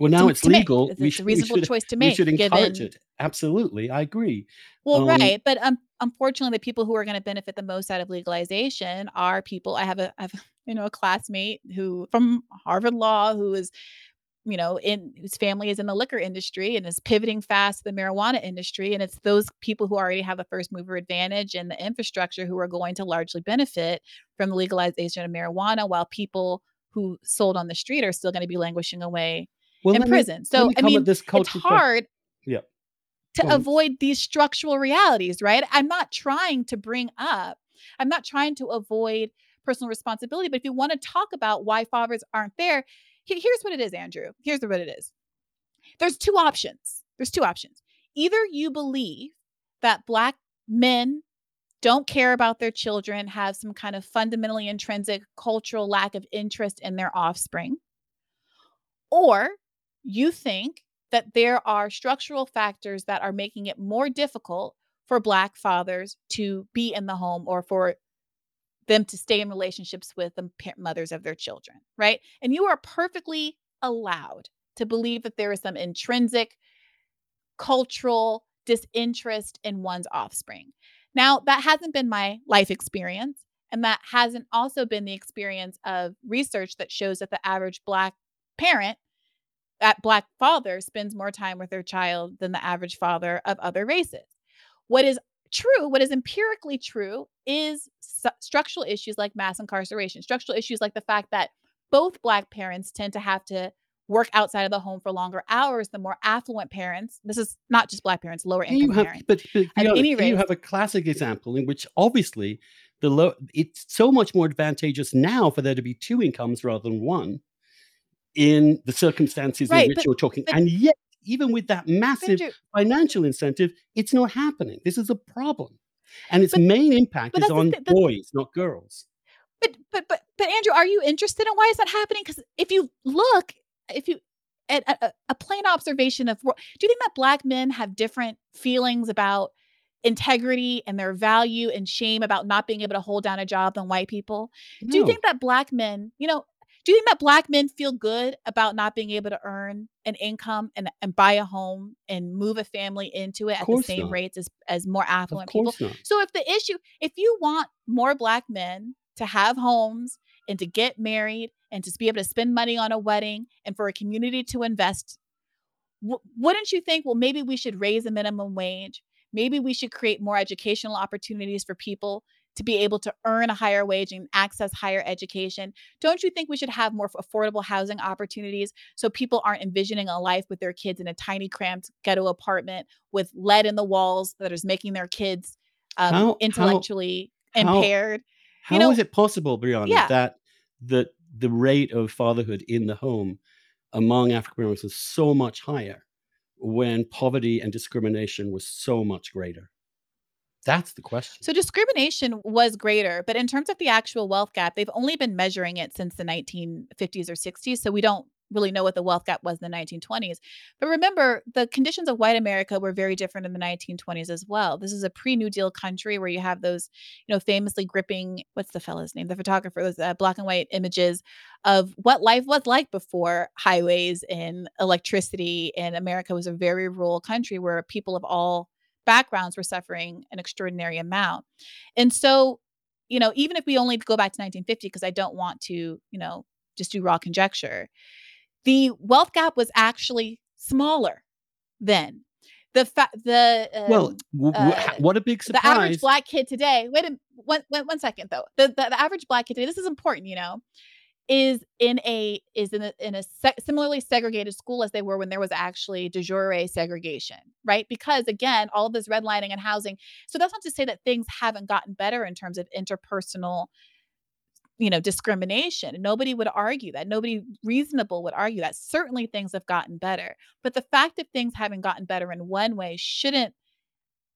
Speaker 1: Well, now to, it's legal.
Speaker 2: It's a reasonable
Speaker 1: should,
Speaker 2: choice to make.
Speaker 1: We should encourage given... it. Absolutely, I agree.
Speaker 2: Well, um, right, but um, unfortunately, the people who are going to benefit the most out of legalization are people. I have a, I have you know a classmate who from Harvard Law who is you know in whose family is in the liquor industry and is pivoting fast to the marijuana industry and it's those people who already have a first mover advantage and the infrastructure who are going to largely benefit from the legalization of marijuana while people who sold on the street are still going to be languishing away well, in prison. Me, so I mean, this it's hard.
Speaker 1: Yeah.
Speaker 2: To avoid these structural realities, right? I'm not trying to bring up. I'm not trying to avoid personal responsibility. But if you want to talk about why fathers aren't there, here's what it is, Andrew. Here's what it is. There's two options. There's two options. Either you believe that black men don't care about their children, have some kind of fundamentally intrinsic cultural lack of interest in their offspring, or you think that there are structural factors that are making it more difficult for Black fathers to be in the home or for them to stay in relationships with the mothers of their children, right? And you are perfectly allowed to believe that there is some intrinsic cultural disinterest in one's offspring. Now, that hasn't been my life experience. And that hasn't also been the experience of research that shows that the average Black parent that black father spends more time with their child than the average father of other races. What is true, what is empirically true, is su- structural issues like mass incarceration, structural issues like the fact that both black parents tend to have to work outside of the home for longer hours the more affluent parents. This is not just black parents lower income
Speaker 1: have,
Speaker 2: parents.
Speaker 1: but, but at any rate you have a classic example in which obviously the low it's so much more advantageous now for there to be two incomes rather than one in the circumstances right, in which but, you're talking. But, and yet, even with that massive financial incentive, it's not happening. This is a problem. And its but, main impact is on th- boys, not girls.
Speaker 2: But but but but Andrew, are you interested in why is that happening? Because if you look, if you at a, a plain observation of do you think that black men have different feelings about integrity and their value and shame about not being able to hold down a job than white people? No. Do you think that black men, you know, do you think that black men feel good about not being able to earn an income and, and buy a home and move a family into it at the same
Speaker 1: not.
Speaker 2: rates as, as more affluent people?
Speaker 1: Not.
Speaker 2: So if the issue, if you want more black men to have homes and to get married and to be able to spend money on a wedding and for a community to invest, w- wouldn't you think, well, maybe we should raise the minimum wage? Maybe we should create more educational opportunities for people to be able to earn a higher wage and access higher education. Don't you think we should have more affordable housing opportunities so people aren't envisioning a life with their kids in a tiny, cramped ghetto apartment with lead in the walls that is making their kids um, how, intellectually how, impaired?
Speaker 1: How is
Speaker 2: know
Speaker 1: it possible, Briahna,
Speaker 2: Yeah.
Speaker 1: that the the rate of fatherhood in the home among African Americans was so much higher when poverty and discrimination was so much greater? That's the question.
Speaker 2: So discrimination was greater, but in terms of the actual wealth gap, they've only been measuring it since the 1950s or 60s. So we don't really know what the wealth gap was in the 1920s. But remember, the conditions of white America were very different in the 1920s as well. This is a pre-New Deal country where you have those, you know, famously gripping, what's the fellow's name? The photographer, those uh, black and white images of what life was like before highways and electricity. And America was a very rural country where people of all backgrounds were suffering an extraordinary amount. And so, you know, even if we only go back to 1950, because I don't want to, you know, just do raw conjecture, the wealth gap was actually smaller then. The fa- the um,
Speaker 1: Well, w- w-
Speaker 2: uh,
Speaker 1: what a big surprise!
Speaker 2: the average black kid today. Wait a one, one, one second though. The, the the average black kid today. This is important, you know, is in a is in a in a se- similarly segregated school as they were when there was actually de jure segregation, right? Because again, all of this redlining and housing. So that's not to say that things haven't gotten better in terms of interpersonal you know discrimination nobody would argue that nobody reasonable would argue that certainly things have gotten better but the fact of things having gotten better in one way shouldn't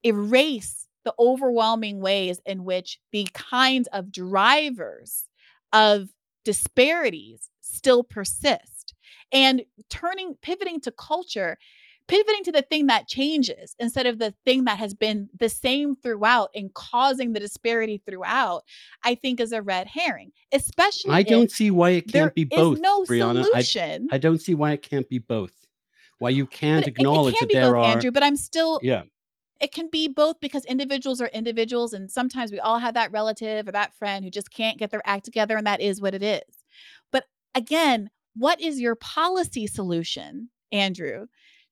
Speaker 2: erase the overwhelming ways in which the kinds of drivers of disparities still persist and turning pivoting to culture pivoting to the thing that changes instead of the thing that has been the same throughout and causing the disparity throughout i think is a red herring especially
Speaker 1: I don't see why it can't be both,
Speaker 2: no
Speaker 1: Briahna. I,
Speaker 2: solution
Speaker 1: I don't see why it can't be both. Why you can't
Speaker 2: it, it
Speaker 1: acknowledge
Speaker 2: can
Speaker 1: that there
Speaker 2: both
Speaker 1: are.
Speaker 2: andrew but i'm still
Speaker 1: Yeah.
Speaker 2: It can be both because individuals are individuals and sometimes we all have that relative or that friend who just can't get their act together and that is what it is. But again what is your policy solution andrew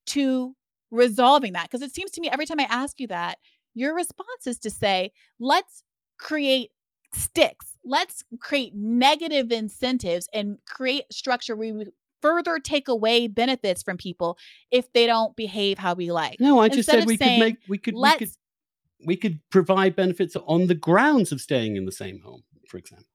Speaker 2: to resolving that? Because it seems to me every time i ask you that your response is to say let's create sticks. Let's create negative incentives and create structure where we further take away benefits from people if they don't behave how we like
Speaker 1: No, I just
Speaker 2: instead
Speaker 1: said we could make we could we could we could provide benefits on the grounds of staying in the same home, for example.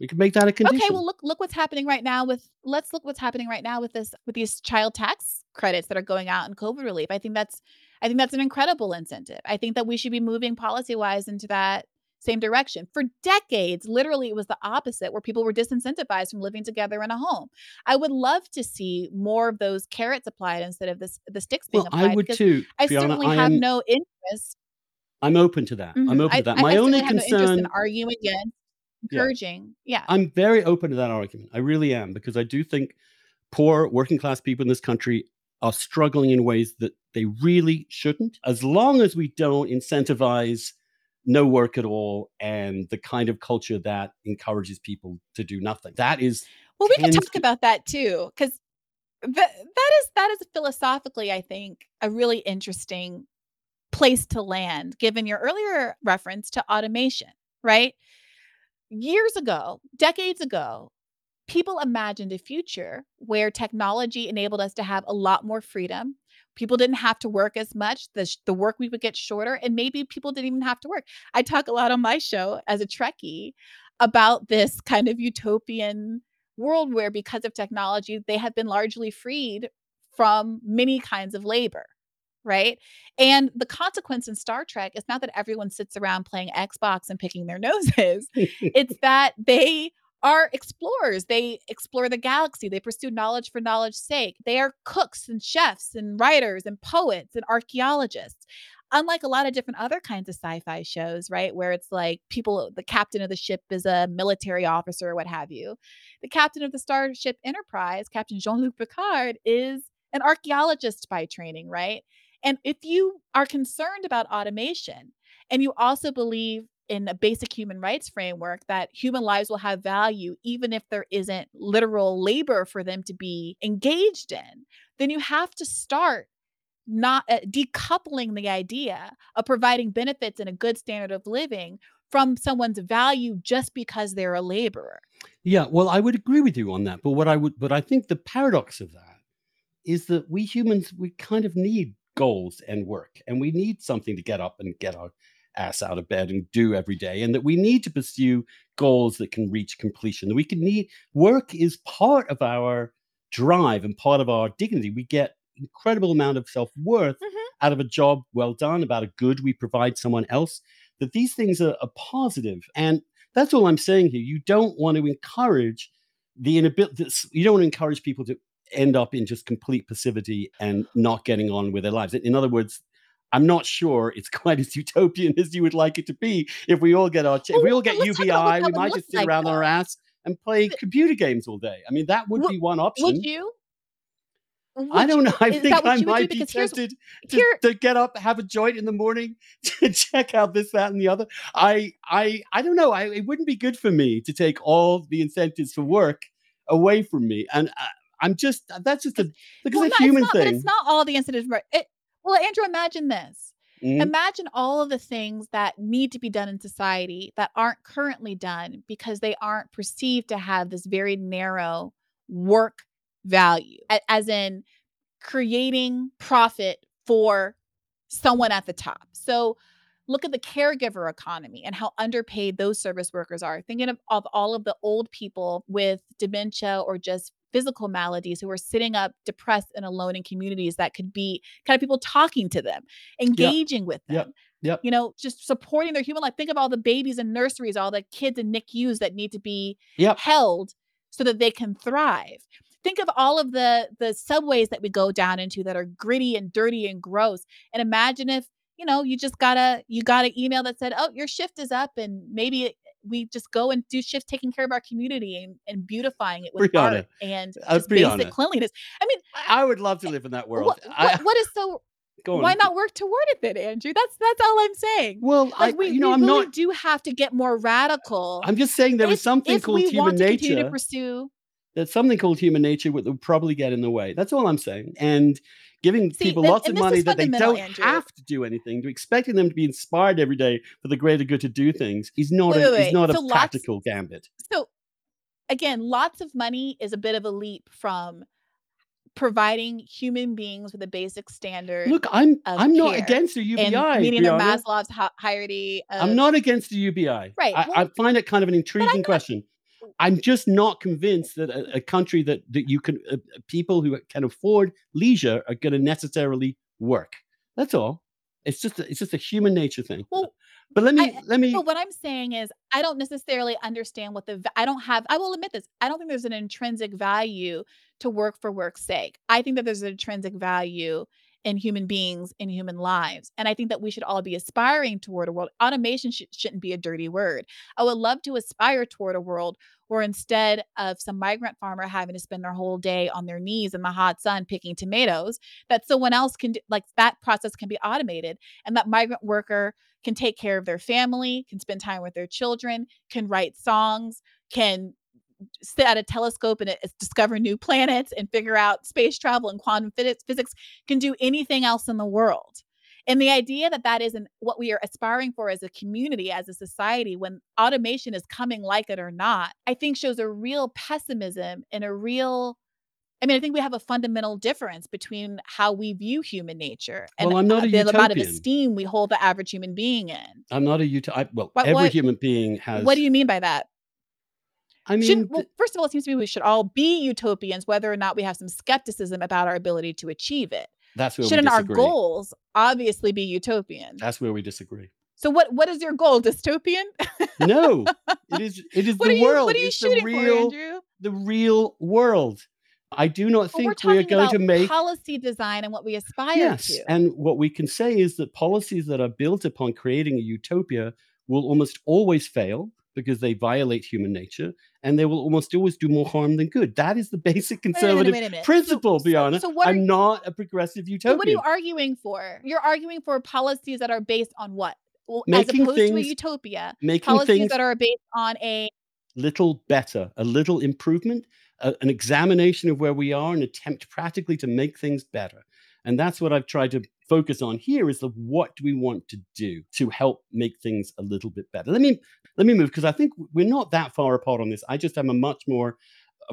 Speaker 1: We could make that a condition.
Speaker 2: okay well look look what's happening right now with let's look what's happening right now with this with these child tax credits that are going out in covid relief i think that's i think that's an incredible incentive i think that we should be moving policy wise into that same direction for decades literally it was the opposite where people were disincentivized from living together in a home i would love to see more of those carrots applied instead of this the sticks being
Speaker 1: well, I
Speaker 2: applied
Speaker 1: would too,
Speaker 2: i
Speaker 1: Fiona.
Speaker 2: certainly
Speaker 1: I
Speaker 2: have
Speaker 1: am
Speaker 2: no interest
Speaker 1: I'm open to that. I'm
Speaker 2: Mhm.
Speaker 1: open to that.
Speaker 2: I,
Speaker 1: My
Speaker 2: I
Speaker 1: only
Speaker 2: have no interest in
Speaker 1: concern
Speaker 2: arguing against
Speaker 1: Yeah.
Speaker 2: encouraging yeah
Speaker 1: I'm very open to that argument. I really am because I do think poor working class people in this country are struggling in ways that they really shouldn't. As long as we don't incentivize no work at all and the kind of culture that encourages people to do nothing. That is
Speaker 2: Well, we can talk
Speaker 1: to
Speaker 2: about that too, because that that is that is philosophically, I think, a really interesting place to land, given your earlier reference to automation, right? Years ago, decades ago, people imagined a future where technology enabled us to have a lot more freedom. People didn't have to work as much. The, the work week would get shorter, and maybe people didn't even have to work. I talk a lot on my show as a Trekkie about this kind of utopian world where, because of technology, they have been largely freed from many kinds of labor. Right. And the consequence in Star Trek is not that everyone sits around playing Xbox and picking their noses it's that they are explorers. They explore the galaxy. They pursue knowledge for knowledge's sake. They are cooks and chefs and writers and poets and archaeologists. Unlike a lot of different other kinds of sci-fi shows, right, where it's like people, the captain of the ship is a military officer or what have you. The captain of the Starship Enterprise, Captain Jean-Luc Picard, is an archaeologist by training, right? And if you are concerned about automation and you also believe in a basic human rights framework that human lives will have value even if there isn't literal labor for them to be engaged in, then you have to start not uh, decoupling the idea of providing benefits and a good standard of living from someone's value just because they're a laborer.
Speaker 1: Yeah, well, I would agree with you on that. But what I would, but I think the paradox of that is that we humans, we kind of need goals and work, and we need something to get up and get out, ass out of bed and do every day, and that we need to pursue goals that can reach completion. That we can need work is part of our drive and part of our dignity. We get incredible amount of self worth
Speaker 2: Mhm.
Speaker 1: out of a job well done, about a good we provide someone else. That these things are, are positive, and that's all I'm saying here. You don't want to encourage the inability. You don't want to encourage people to end up in just complete passivity and not getting on with their lives. In other words, I'm not sure it's quite as utopian as you would like it to be. If we all get our, if
Speaker 2: Well,
Speaker 1: we all get
Speaker 2: let's talk about what
Speaker 1: UBI, we might just sit
Speaker 2: like,
Speaker 1: around on our ass and play
Speaker 2: Th-
Speaker 1: computer games all day. I mean, that would
Speaker 2: Would-
Speaker 1: be one option.
Speaker 2: Would you?
Speaker 1: I don't know. I think I
Speaker 2: would
Speaker 1: might be tempted to,
Speaker 2: here
Speaker 1: to get up, have a joint in the morning, to check out this, that, and the other. I, I, I don't know. I, it wouldn't be good for me to take all the incentives for work away from me, and I, I'm just that's just a because
Speaker 2: well,
Speaker 1: a
Speaker 2: no,
Speaker 1: human
Speaker 2: it's not, but
Speaker 1: thing.
Speaker 2: it's not all the incentives. right? It, well, Andrew, imagine this.
Speaker 1: Mhm.
Speaker 2: Imagine all of the things that need to be done in society that aren't currently done because they aren't perceived to have this very narrow work value, as in creating profit for someone at the top. So look at the caregiver economy and how underpaid those service workers are. Thinking of, of all of the old people with dementia or just physical maladies who are sitting up depressed and alone in communities that could be kind of people talking to them, engaging with them.
Speaker 1: Yep. Yep.
Speaker 2: You know, just supporting their human life. Think of all the babies in nurseries, all the kids in NICUs that need to be
Speaker 1: Yep.
Speaker 2: held so that they can thrive. Think of all of the the subways that we go down into that are gritty and dirty and gross. And imagine if, you know, you just got a you got an email that said, "Oh, your shift is up and maybe we just go and do shifts taking care of our community and, and beautifying it with
Speaker 1: Briahna,
Speaker 2: art and
Speaker 1: uh,
Speaker 2: basic cleanliness." I mean,
Speaker 1: I would love to live in that world.
Speaker 2: what, what, what is so why not work toward it then, Andrew? That's that's all I'm saying.
Speaker 1: Well, I,
Speaker 2: we,
Speaker 1: you know,
Speaker 2: we
Speaker 1: I'm
Speaker 2: really
Speaker 1: not.
Speaker 2: do have to get more radical.
Speaker 1: I'm just saying there is
Speaker 2: if,
Speaker 1: something
Speaker 2: if
Speaker 1: called
Speaker 2: we
Speaker 1: human
Speaker 2: want to
Speaker 1: nature.
Speaker 2: to pursue
Speaker 1: There's something called human nature that will probably get in the way. That's all I'm saying. And giving
Speaker 2: See,
Speaker 1: people lots of money that they don't
Speaker 2: Andrew.
Speaker 1: have to do anything, to expecting them to be inspired every day for the greater good to do things is not
Speaker 2: Wait,
Speaker 1: a,
Speaker 2: wait,
Speaker 1: is not
Speaker 2: So
Speaker 1: a
Speaker 2: lots-
Speaker 1: practical gambit.
Speaker 2: so again, lots of money is a bit of a leap from providing human beings with a basic standard
Speaker 1: Look, I'm I'm not against the UBI.
Speaker 2: meeting of Maslow's hi- hierarchy. Of,
Speaker 1: I'm not against the UBI.
Speaker 2: Right,
Speaker 1: I, I find it kind of an intriguing question. I'm just not convinced that a, a country that that you can uh, people who can afford leisure are going to necessarily work. That's all. It's just a, it's just a human nature thing.
Speaker 2: Well,
Speaker 1: but let me
Speaker 2: I-
Speaker 1: let me
Speaker 2: But what I'm saying is, I don't necessarily understand what the I don't have. I will admit this. I don't think there's an intrinsic value to work for work's sake. I think that there's an intrinsic value in human beings in human lives, and I think that we should all be aspiring toward a world. Automation sh- shouldn't be a dirty word. I would love to aspire toward a world where instead of some migrant farmer having to spend their whole day on their knees in the hot sun picking tomatoes, that someone else can do, like that process can be automated, and that migrant worker can take care of their family, can spend time with their children, can write songs, can sit at a telescope and uh, discover new planets and figure out space travel and quantum physics, physics can do anything else in the world. And the idea that that isn't what we are aspiring for as a community, as a society, when automation is coming like it or not, I think shows a real pessimism and a real I mean, I think we have a fundamental difference between how we view human nature and
Speaker 1: Well, I'm not
Speaker 2: uh,
Speaker 1: a
Speaker 2: the amount of esteem we hold the average human being in.
Speaker 1: I'm not a uto- well,
Speaker 2: What-
Speaker 1: every
Speaker 2: what-
Speaker 1: human being has.
Speaker 2: What do you mean by that?
Speaker 1: I mean,
Speaker 2: Shouldn't, well, first of all, it seems to me we should all be utopians, whether or not we have some skepticism about our ability to achieve it.
Speaker 1: that's where we disagree.
Speaker 2: Shouldn't our goals obviously be utopian?
Speaker 1: That's where we disagree.
Speaker 2: So what what is your goal? Dystopian?
Speaker 1: No, it is. It is
Speaker 2: what
Speaker 1: the
Speaker 2: you
Speaker 1: world.
Speaker 2: what are you
Speaker 1: it's
Speaker 2: shooting
Speaker 1: real,
Speaker 2: for, Andrew?
Speaker 1: the real world. I do not think we are going to make
Speaker 2: policy design and what we aspire to.
Speaker 1: yes.
Speaker 2: to.
Speaker 1: And what we can say is that policies that are built upon creating a utopia will almost always fail because they violate human nature, and they will almost always do more harm than good. That is the basic
Speaker 2: Wait a minute,
Speaker 1: conservative
Speaker 2: wait a minute.
Speaker 1: Principle,
Speaker 2: so-
Speaker 1: Briahna.
Speaker 2: so what
Speaker 1: I'm
Speaker 2: you-
Speaker 1: not a progressive utopian.
Speaker 2: So what are you arguing for? You're arguing for policies that are based on what? Well,
Speaker 1: Making
Speaker 2: as opposed to a utopia,
Speaker 1: Making
Speaker 2: policies
Speaker 1: things
Speaker 2: that are based on a
Speaker 1: little better, a little improvement, a- an examination of where we are, an attempt practically to make things better. And that's what I've tried to focus on here is the what do we want to do to help make things a little bit better. Let me let me move because I think we're not that far apart on this. I just have a much more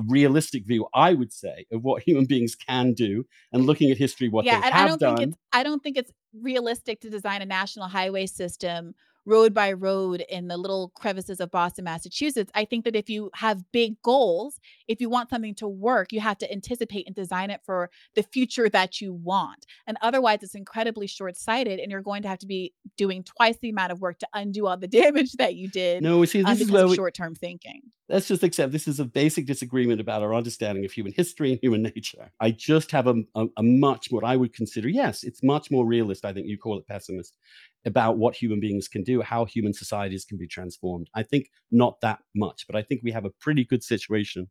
Speaker 1: realistic view, I would say, of what human beings can do, and looking at history, what
Speaker 2: yeah,
Speaker 1: they have
Speaker 2: I don't
Speaker 1: done.
Speaker 2: think it's I don't think it's realistic to design a national highway system road by road in the little crevices of Boston, Massachusetts. I think that if you have big goals, if you want something to work, you have to anticipate and design it for the future that you want. And otherwise, it's incredibly short sighted, and you're going to have to be doing twice the amount of work to undo all the damage that you did.
Speaker 1: No, see,
Speaker 2: um,
Speaker 1: this is where we,
Speaker 2: short term thinking.
Speaker 1: let's just accept this is a basic disagreement about our understanding of human history and human nature. I just have a, a, a much what I would consider, yes, it's much more realist. I think you call it pessimist about what human beings can do, how human societies can be transformed. I think not that much, but I think we have a pretty good situation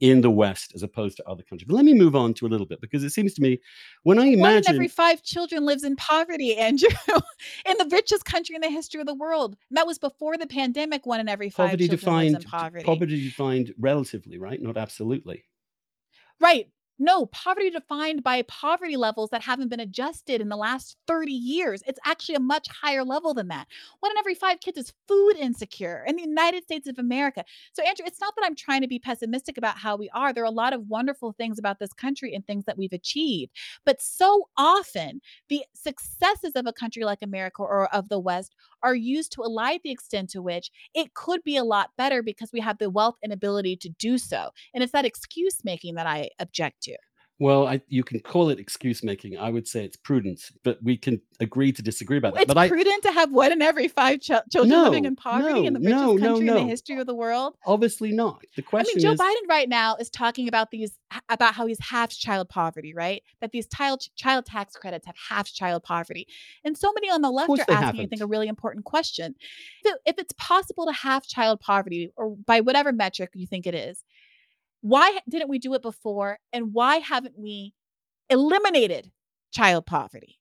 Speaker 1: in the West as opposed to other countries. But let me move on to a little bit because it seems to me when I imagine
Speaker 2: One in every five children lives in poverty, Andrew, in the richest country in the history of the world. And that was before the pandemic. One in every five
Speaker 1: poverty
Speaker 2: children lives in
Speaker 1: defined
Speaker 2: poverty.
Speaker 1: poverty defined relatively, right? Not absolutely.
Speaker 2: Right. No, poverty defined by poverty levels that haven't been adjusted in the last 30 years. It's actually a much higher level than that. One in every five kids is food insecure in the United States of America. So, Andrew, it's not that I'm trying to be pessimistic about how we are. There are a lot of wonderful things about this country and things that we've achieved. But so often, the successes of a country like America or of the West are used to elide the extent to which it could be a lot better because we have the wealth and ability to do so. And it's that excuse making that I object to.
Speaker 1: Well, I, you can call it excuse making. I would say it's prudence, but we can agree to disagree about that.
Speaker 2: It's
Speaker 1: But I
Speaker 2: prudent to have one in every five chil- children living in poverty in the richest
Speaker 1: no, no,
Speaker 2: country in the history of the world.
Speaker 1: Obviously not. The
Speaker 2: I mean, Joe
Speaker 1: is,
Speaker 2: Biden right now is talking about these about how he's half child poverty, right? That these child child tax credits have half child poverty, and so many on the left are asking, I think, a really important question: so if it's possible to have child poverty, or by whatever metric you think it is, why didn't we do it before, and why haven't we eliminated child poverty?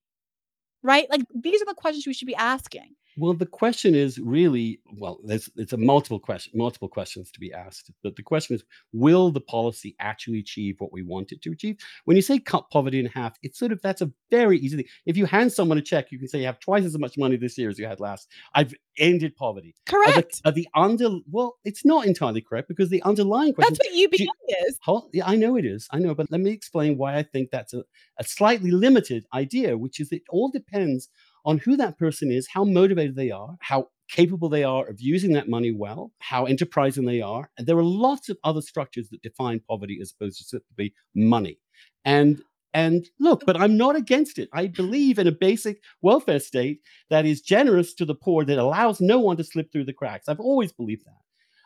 Speaker 2: Right? Like these are the questions we should be asking.
Speaker 1: Well, the question is really well. There's it's a multiple question, multiple questions to be asked. But the question is, will the policy actually achieve what we want it to achieve? When you say cut poverty in half, it's sort of that's a very easy thing. If you hand someone a check, you can say you have twice as much money this year as you had last. I've ended poverty. Are the
Speaker 2: Correct.
Speaker 1: are the under well, it's not entirely correct because the underlying question
Speaker 2: That's what UBI
Speaker 1: do you,
Speaker 2: is.
Speaker 1: Hold, yeah, I know it is. I know, but let me explain why I think that's a, a slightly limited idea, which is it all depends on who that person is, how motivated they are, how capable they are of using that money well, how enterprising they are. And there are lots of other structures that define poverty as opposed to simply money. And and look, but I'm not against it. I believe in a basic welfare state that is generous to the poor, that allows no one to slip through the cracks. I've always believed that.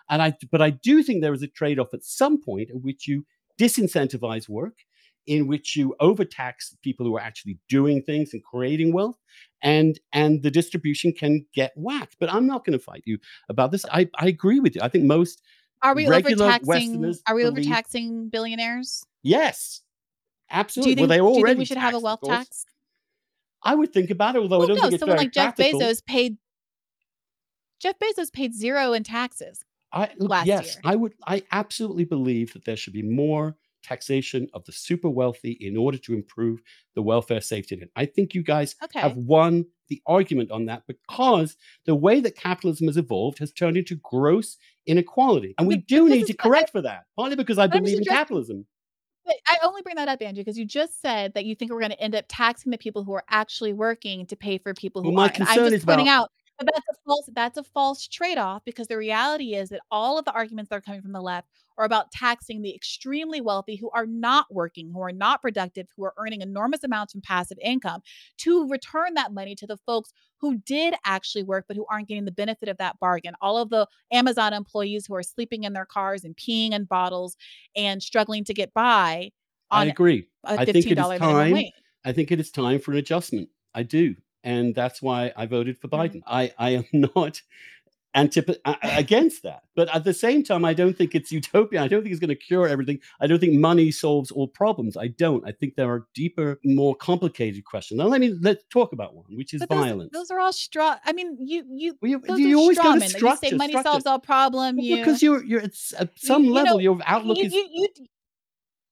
Speaker 1: And I, but I do think there is a trade off at some point at which you disincentivize work, in which you overtax people who are actually doing things and creating wealth, and and the distribution can get whacked. But I'm not going to fight you about this. I, I agree with you. I think most
Speaker 2: Are we overtaxing? Are we
Speaker 1: believe
Speaker 2: overtaxing billionaires?
Speaker 1: yes,
Speaker 2: Do you
Speaker 1: absolutely. Well,
Speaker 2: Do you think we should have a wealth tax?
Speaker 1: I would think about it, although I
Speaker 2: Well,
Speaker 1: don't
Speaker 2: no.
Speaker 1: think it's
Speaker 2: Someone like Jeff
Speaker 1: practical.
Speaker 2: Bezos paid. Jeff Bezos paid zero in taxes
Speaker 1: I
Speaker 2: last
Speaker 1: yes,
Speaker 2: year.
Speaker 1: I would. I absolutely believe that there should be more taxation of the super wealthy in order to improve the welfare safety net. I think you guys have won the argument on that because the way that capitalism has evolved has turned into gross inequality, and we
Speaker 2: But,
Speaker 1: do need to
Speaker 2: I,
Speaker 1: correct for that. Partly because I
Speaker 2: but I'm just
Speaker 1: believe in capitalism.
Speaker 2: But I only bring that up, Andrew, because you just said that you think we're going to end up taxing the people who are actually working to pay for people
Speaker 1: Well,
Speaker 2: who
Speaker 1: my
Speaker 2: aren't. And I'm
Speaker 1: concern
Speaker 2: just
Speaker 1: is
Speaker 2: pointing
Speaker 1: about
Speaker 2: out that that's a false that's a false trade-off because the reality is that all of the arguments that are coming from the left are about taxing the extremely wealthy who are not working, who are not productive, who are earning enormous amounts from passive income to return that money to the folks who did actually work but who aren't getting the benefit of that bargain. All of the Amazon employees who are sleeping in their cars and peeing in bottles and struggling to get by
Speaker 1: I agree.
Speaker 2: a
Speaker 1: I think it is
Speaker 2: $15 minimum
Speaker 1: time.
Speaker 2: wage.
Speaker 1: I think it is time for an adjustment. I do, and that's why I voted for
Speaker 2: Mhm.
Speaker 1: Biden. I I am not antip- against that, but at the same time, I don't think it's utopia. I don't think it's going to cure everything. I don't think money solves all problems. I don't. I think there are deeper, more complicated questions. Now, let me let's talk about one, which is
Speaker 2: But those
Speaker 1: violence.
Speaker 2: those are all straw. I mean, you you
Speaker 1: Well, you,
Speaker 2: those
Speaker 1: you
Speaker 2: are
Speaker 1: always
Speaker 2: straw men. That you say money
Speaker 1: structure.
Speaker 2: solves all problem.
Speaker 1: Well,
Speaker 2: You
Speaker 1: because you're you're at s- at
Speaker 2: you
Speaker 1: some
Speaker 2: you
Speaker 1: level,
Speaker 2: know
Speaker 1: your outlook is.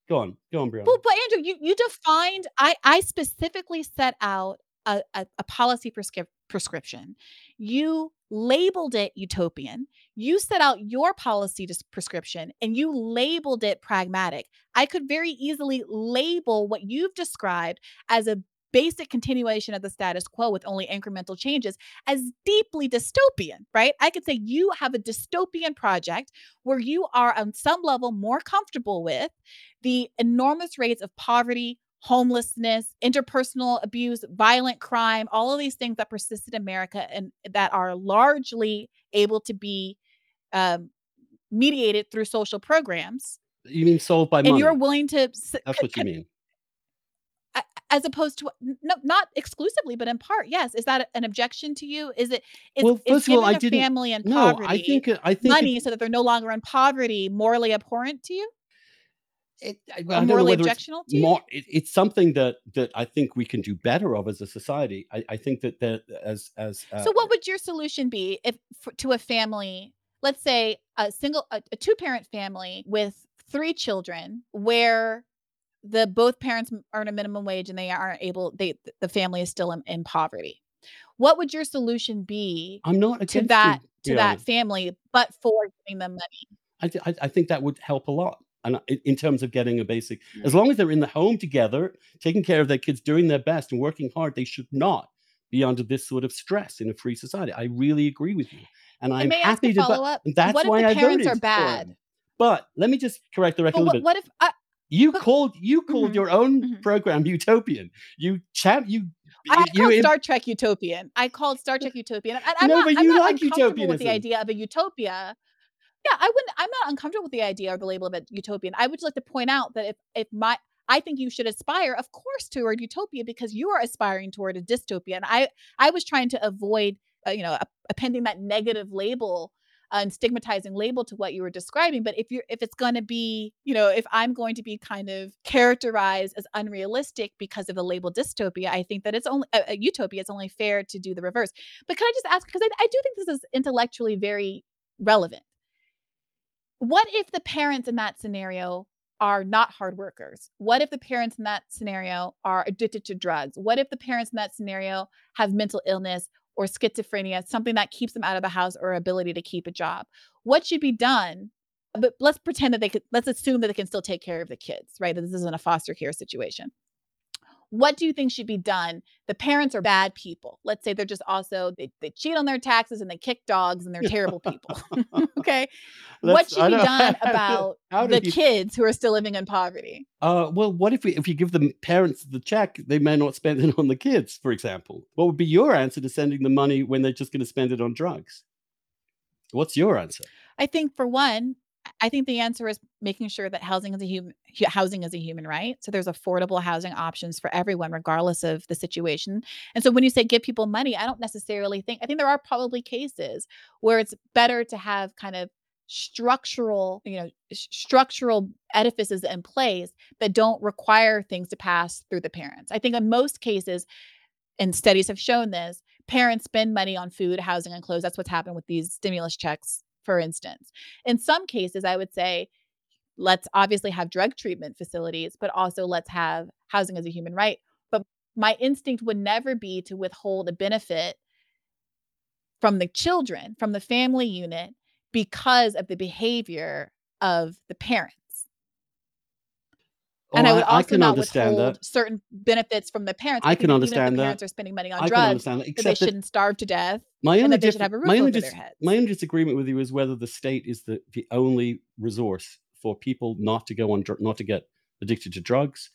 Speaker 1: Go on, go on, Briahna.
Speaker 2: Well, but Andrew, you you defined. I I specifically set out a a, a policy prescrip- prescription. You labeled it utopian. You set out your policy prescription, and you labeled it pragmatic. I could very easily label what you've described as a basic continuation of the status quo with only incremental changes as deeply dystopian, right? I could say you have a dystopian project where you are on some level more comfortable with the enormous rates of poverty, homelessness, interpersonal abuse, violent crime, all of these things that persist in America and that are largely able to be um, mediated through social programs.
Speaker 1: You mean solved by
Speaker 2: and
Speaker 1: money?
Speaker 2: And you're willing to
Speaker 1: That's what you mean.
Speaker 2: as opposed to no, not exclusively, but in part, yes. Is that an objection to you? Is it is,
Speaker 1: Well, first of all, I didn't.
Speaker 2: family in
Speaker 1: No, I think I think
Speaker 2: money
Speaker 1: it,
Speaker 2: so that they're no longer in poverty morally abhorrent to you
Speaker 1: it, I, I
Speaker 2: or
Speaker 1: don't know
Speaker 2: morally
Speaker 1: whether it's
Speaker 2: to you?
Speaker 1: more. It, it's something that that I think we can do better of as a society. I, I think that that as as uh,
Speaker 2: So, what would your solution be if f- to a family, let's say a single, a, a two parent family with three children, where the both parents earn a minimum wage and they aren't able, they the family is still in, in poverty. What would your solution be
Speaker 1: I'm not
Speaker 2: to that
Speaker 1: you,
Speaker 2: to that family, but for giving them money?
Speaker 1: I, th- I I think that would help a lot. And in terms of getting a basic,
Speaker 2: Mm.
Speaker 1: as long as they're in the home together, taking care of their kids, doing their best, and working hard, they should not be under this sort of stress in a free society. I really agree with you, and
Speaker 2: And
Speaker 1: I'm
Speaker 2: I
Speaker 1: happy to.
Speaker 2: follow up?
Speaker 1: that's
Speaker 2: What if
Speaker 1: why
Speaker 2: the
Speaker 1: I
Speaker 2: parents
Speaker 1: voted
Speaker 2: are bad?
Speaker 1: But let me just correct the record
Speaker 2: But
Speaker 1: a little bit.
Speaker 2: what if I,
Speaker 1: You
Speaker 2: but
Speaker 1: called you called
Speaker 2: mhm,
Speaker 1: your own
Speaker 2: mhm.
Speaker 1: program utopian. You champ you
Speaker 2: I
Speaker 1: you
Speaker 2: called
Speaker 1: im-
Speaker 2: Star Trek utopian. I called Star Trek utopian. And I'm
Speaker 1: no,
Speaker 2: not
Speaker 1: but
Speaker 2: I'm
Speaker 1: you
Speaker 2: not
Speaker 1: like
Speaker 2: uncomfortable with the idea of a utopia. Yeah, I wouldn't I'm not uncomfortable with the idea or the label of a utopian. I would just like to point out that if if my I think you should aspire, of course, toward utopia because you are aspiring toward a dystopia. And I I was trying to avoid, uh, you know, appending that negative label uh, and stigmatizing label to what you were describing. But if you're if it's going to be, you know, if I'm going to be kind of characterized as unrealistic because of the label dystopia, I think that it's only uh, uh, utopia. It's only fair to do the reverse. But can I just ask because I, I do think this is intellectually very relevant. What if the parents in that scenario are not hard workers? What if the parents in that scenario are addicted to drugs? What if the parents in that scenario have mental illness or schizophrenia, something that keeps them out of the house or ability to keep a job? What should be done? But let's pretend that they could, let's assume that they can still take care of the kids, right? That this isn't a foster care situation. What do you think should be done? The parents are bad people. Let's say they're just also, they, they cheat on their taxes and they kick dogs and they're terrible people. okay what should be done about the
Speaker 1: you
Speaker 2: kids who are still living in poverty?
Speaker 1: Uh, well, what if we if you give the parents the check, they may not spend it on the kids, for example. What would be your answer to sending the money when they're just going to spend it on drugs? What's your answer?
Speaker 2: I think for one, I think the answer is making sure that housing is a human housing is a human right. So there's affordable housing options for everyone, regardless of the situation. And so when you say give people money, I don't necessarily think I think there are probably cases where it's better to have kind of structural, you know, s- structural edifices in place that don't require things to pass through the parents. I think in most cases, and studies have shown this, parents spend money on food, housing, and clothes. That's what's happened with these stimulus checks, for instance. In some cases, I would say, let's obviously have drug treatment facilities, but also let's have housing as a human right. But my instinct would never be to withhold a benefit from the children, from the family unit, because of the behavior of the parents. And
Speaker 1: Oh,
Speaker 2: I would
Speaker 1: I, I
Speaker 2: also
Speaker 1: can
Speaker 2: not withhold
Speaker 1: that.
Speaker 2: certain benefits from the parents.
Speaker 1: I
Speaker 2: I
Speaker 1: can
Speaker 2: that
Speaker 1: understand
Speaker 2: the
Speaker 1: that.
Speaker 2: parents are spending money on
Speaker 1: I can
Speaker 2: drugs,
Speaker 1: understand that.
Speaker 2: that they shouldn't starve to death
Speaker 1: my
Speaker 2: and
Speaker 1: only
Speaker 2: that they have a roof
Speaker 1: my only dis- my only disagreement with you is whether the state is the, the only resource for people not to go on dr- not to get addicted to drugs.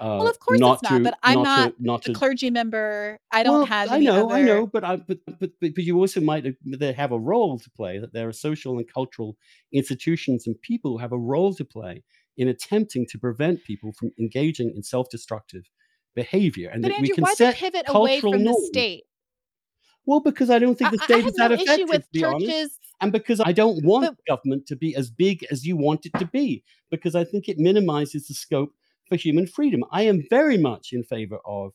Speaker 1: Uh,
Speaker 2: well, of course
Speaker 1: not
Speaker 2: it's not,
Speaker 1: to
Speaker 2: but I'm
Speaker 1: not to not
Speaker 2: a
Speaker 1: to
Speaker 2: clergy member. I don't
Speaker 1: Well,
Speaker 2: have
Speaker 1: I know,
Speaker 2: other.
Speaker 1: I know, but I but, but but but you also might they have a role to play. That there are social and cultural institutions and people who have a role to play in attempting to prevent people from engaging in self-destructive behavior, and
Speaker 2: But
Speaker 1: that we can
Speaker 2: why the
Speaker 1: set
Speaker 2: pivot away
Speaker 1: cultural
Speaker 2: from the
Speaker 1: norms.
Speaker 2: state?
Speaker 1: Well, because I don't think the state is that
Speaker 2: no
Speaker 1: effective, to be honest,
Speaker 2: churches,
Speaker 1: and because I don't want
Speaker 2: but
Speaker 1: government to be as big as you want it to be, because I think it minimizes the scope for human freedom. I am very much in favor of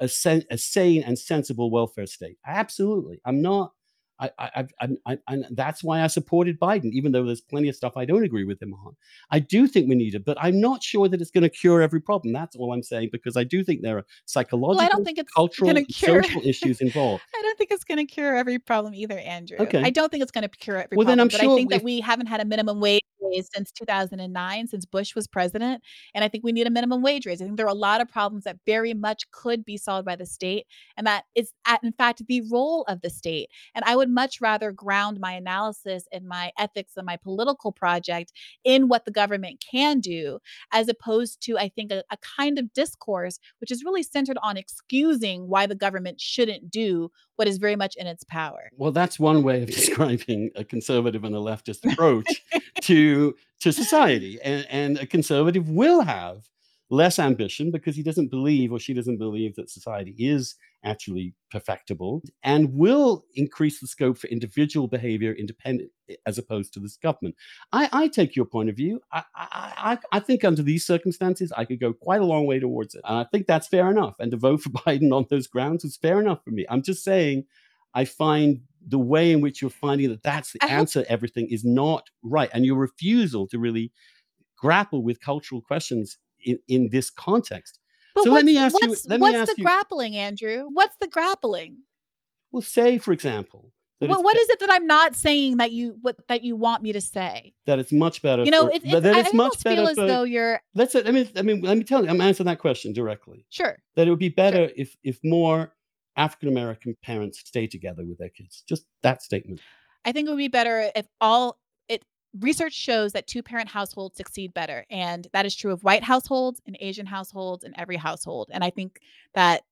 Speaker 1: a, sen- a sane and sensible welfare state. Absolutely, I'm not. I, I, I, I, I, and that's why I supported Biden, even though there's plenty of stuff I don't agree with him on. I do think we need it, but I'm not sure that it's going to cure every problem. That's all I'm saying, because I do think there are
Speaker 2: well, I
Speaker 1: psychological,
Speaker 2: don't think it's
Speaker 1: cultural,
Speaker 2: cure.
Speaker 1: social issues involved.
Speaker 2: I don't think it's going to cure every problem either, Andrew.
Speaker 1: Okay.
Speaker 2: I don't think it's going to cure every
Speaker 1: Well, then I'm
Speaker 2: but I
Speaker 1: sure
Speaker 2: think
Speaker 1: if
Speaker 2: that we haven't had a minimum wage raise since 2009, since Bush was president, and I think we need a minimum wage raise. I think there are a lot of problems that very much could be solved by the state, and that is at in fact the role of the state. And I would much rather ground my analysis and my ethics and my political project in what the government can do, as opposed to, I think, a, a kind of discourse which is really centered on excusing why the government shouldn't do what is very much in its power.
Speaker 1: Well, that's one way of describing a conservative and a leftist approach to to society. And, and a conservative will have less ambition because he doesn't believe or she doesn't believe that society is actually perfectible and will increase the scope for individual behavior independent eh, as opposed to this government. I, I take your point of view. I, I, I, think under these circumstances, I could go quite a long way towards it. And I think that's fair enough. And to vote for Biden on those grounds is fair enough for me. I'm just saying, I find the way in which you're finding that that's the answer to everything is not right. And your refusal to really grapple with cultural questions in, in this context.
Speaker 2: But
Speaker 1: so let me ask you.
Speaker 2: Let
Speaker 1: me
Speaker 2: what's
Speaker 1: ask
Speaker 2: the
Speaker 1: you,
Speaker 2: grappling, Andrew? What's the grappling?
Speaker 1: Well, say for example.
Speaker 2: Well, what is it that I'm not saying that you what that you want me to say?
Speaker 1: That it's much better.
Speaker 2: You know,
Speaker 1: for,
Speaker 2: it, it's,
Speaker 1: that it's
Speaker 2: I
Speaker 1: much better.
Speaker 2: feel as
Speaker 1: for,
Speaker 2: though you're.
Speaker 1: Let's. I mean, I mean, let me tell you. I'm answering that question directly.
Speaker 2: Sure.
Speaker 1: That it would be better
Speaker 2: sure.
Speaker 1: if if more African American parents stay together with their kids. Just that statement.
Speaker 2: I think it would be better if all research shows that two parent households succeed better and that is true of white households and Asian households and every household. And I think that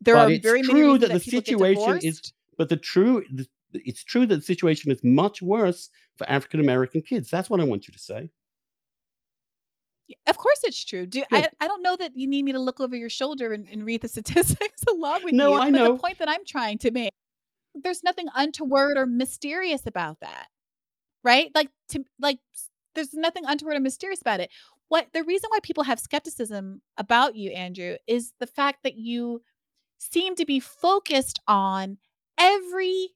Speaker 2: there
Speaker 1: but
Speaker 2: are
Speaker 1: it's
Speaker 2: very
Speaker 1: true
Speaker 2: many
Speaker 1: that the situation is but the true the, it's true that the situation is much worse for African American kids. That's what I want you to say.
Speaker 2: Of course, it's true. Do I? I don't know that you need me to look over your shoulder and, and read the statistics along with
Speaker 1: no,
Speaker 2: you.
Speaker 1: I
Speaker 2: but
Speaker 1: know.
Speaker 2: the point that I'm trying to make, there's nothing untoward or mysterious about that, right? Like to like, there's nothing untoward or mysterious about it. What the reason why people have skepticism about you, Andrew, is the fact that you seem to be focused on every.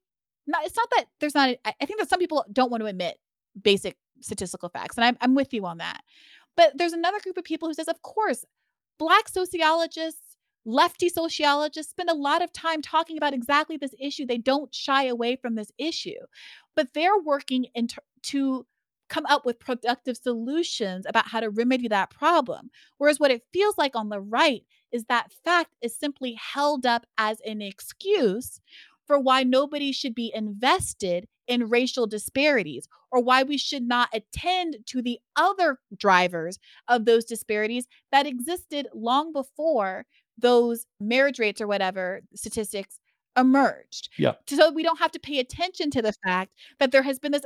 Speaker 2: Not, it's not that there's not. I I think that some people don't want to admit basic statistical facts, and I'm I'm with you on that. But there's another group of people who says, of course, black sociologists, lefty sociologists spend a lot of time talking about exactly this issue. They don't shy away from this issue, but they're working in to come up with productive solutions about how to remedy that problem. Whereas what it feels like on the right is that fact is simply held up as an excuse for why nobody should be invested in racial disparities or why we should not attend to the other drivers of those disparities that existed long before those marriage rates or whatever statistics emerged.
Speaker 1: Yeah.
Speaker 2: So we don't have to pay attention to the fact that there has been this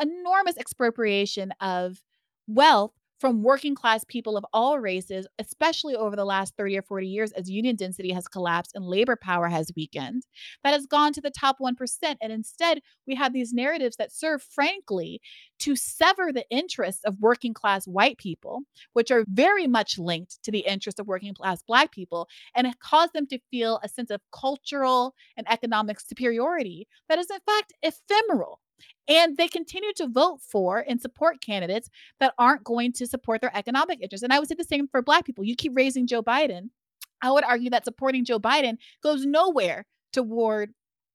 Speaker 2: enormous expropriation of wealth from working class people of all races, especially over the last 30 or 40 years as union density has collapsed and labor power has weakened, that has gone to the top 1%. And instead, we have these narratives that serve, frankly, to sever the interests of working class white people, which are very much linked to the interests of working class black people, and cause them to feel a sense of cultural and economic superiority that is, in fact, ephemeral. And they continue to vote for and support candidates that aren't going to support their economic interests. And I would say the same for Black people. You keep raising Joe Biden. I would argue that supporting Joe Biden goes nowhere toward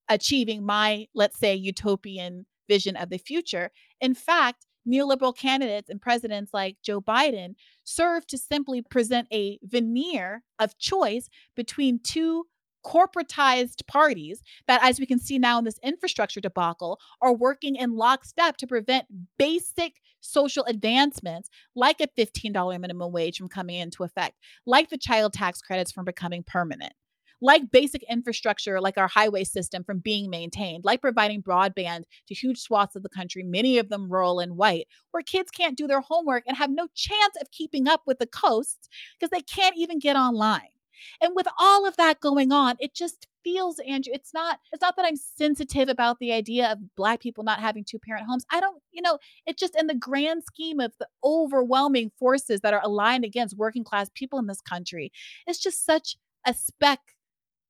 Speaker 2: achieving my, let's say, utopian vision of the future. In fact, neoliberal candidates and presidents like Joe Biden serve to simply present a veneer of choice between two corporatized parties that, as we can see now in this infrastructure debacle, are working in lockstep to prevent basic social advancements like a $15 minimum wage from coming into effect, like the child tax credits from becoming permanent. Like basic infrastructure, like our highway system, from being maintained, like providing broadband to huge swaths of the country, many of them rural and white, where kids can't do their homework and have no chance of keeping up with the coasts because they can't even get online. And with all of that going on, it just feels, Andrew, it's not, it's not that I'm sensitive about the idea of black people not having two parent homes. I don't, you know, it's just in the grand scheme of the overwhelming forces that are aligned against working class people in this country, it's just such a speck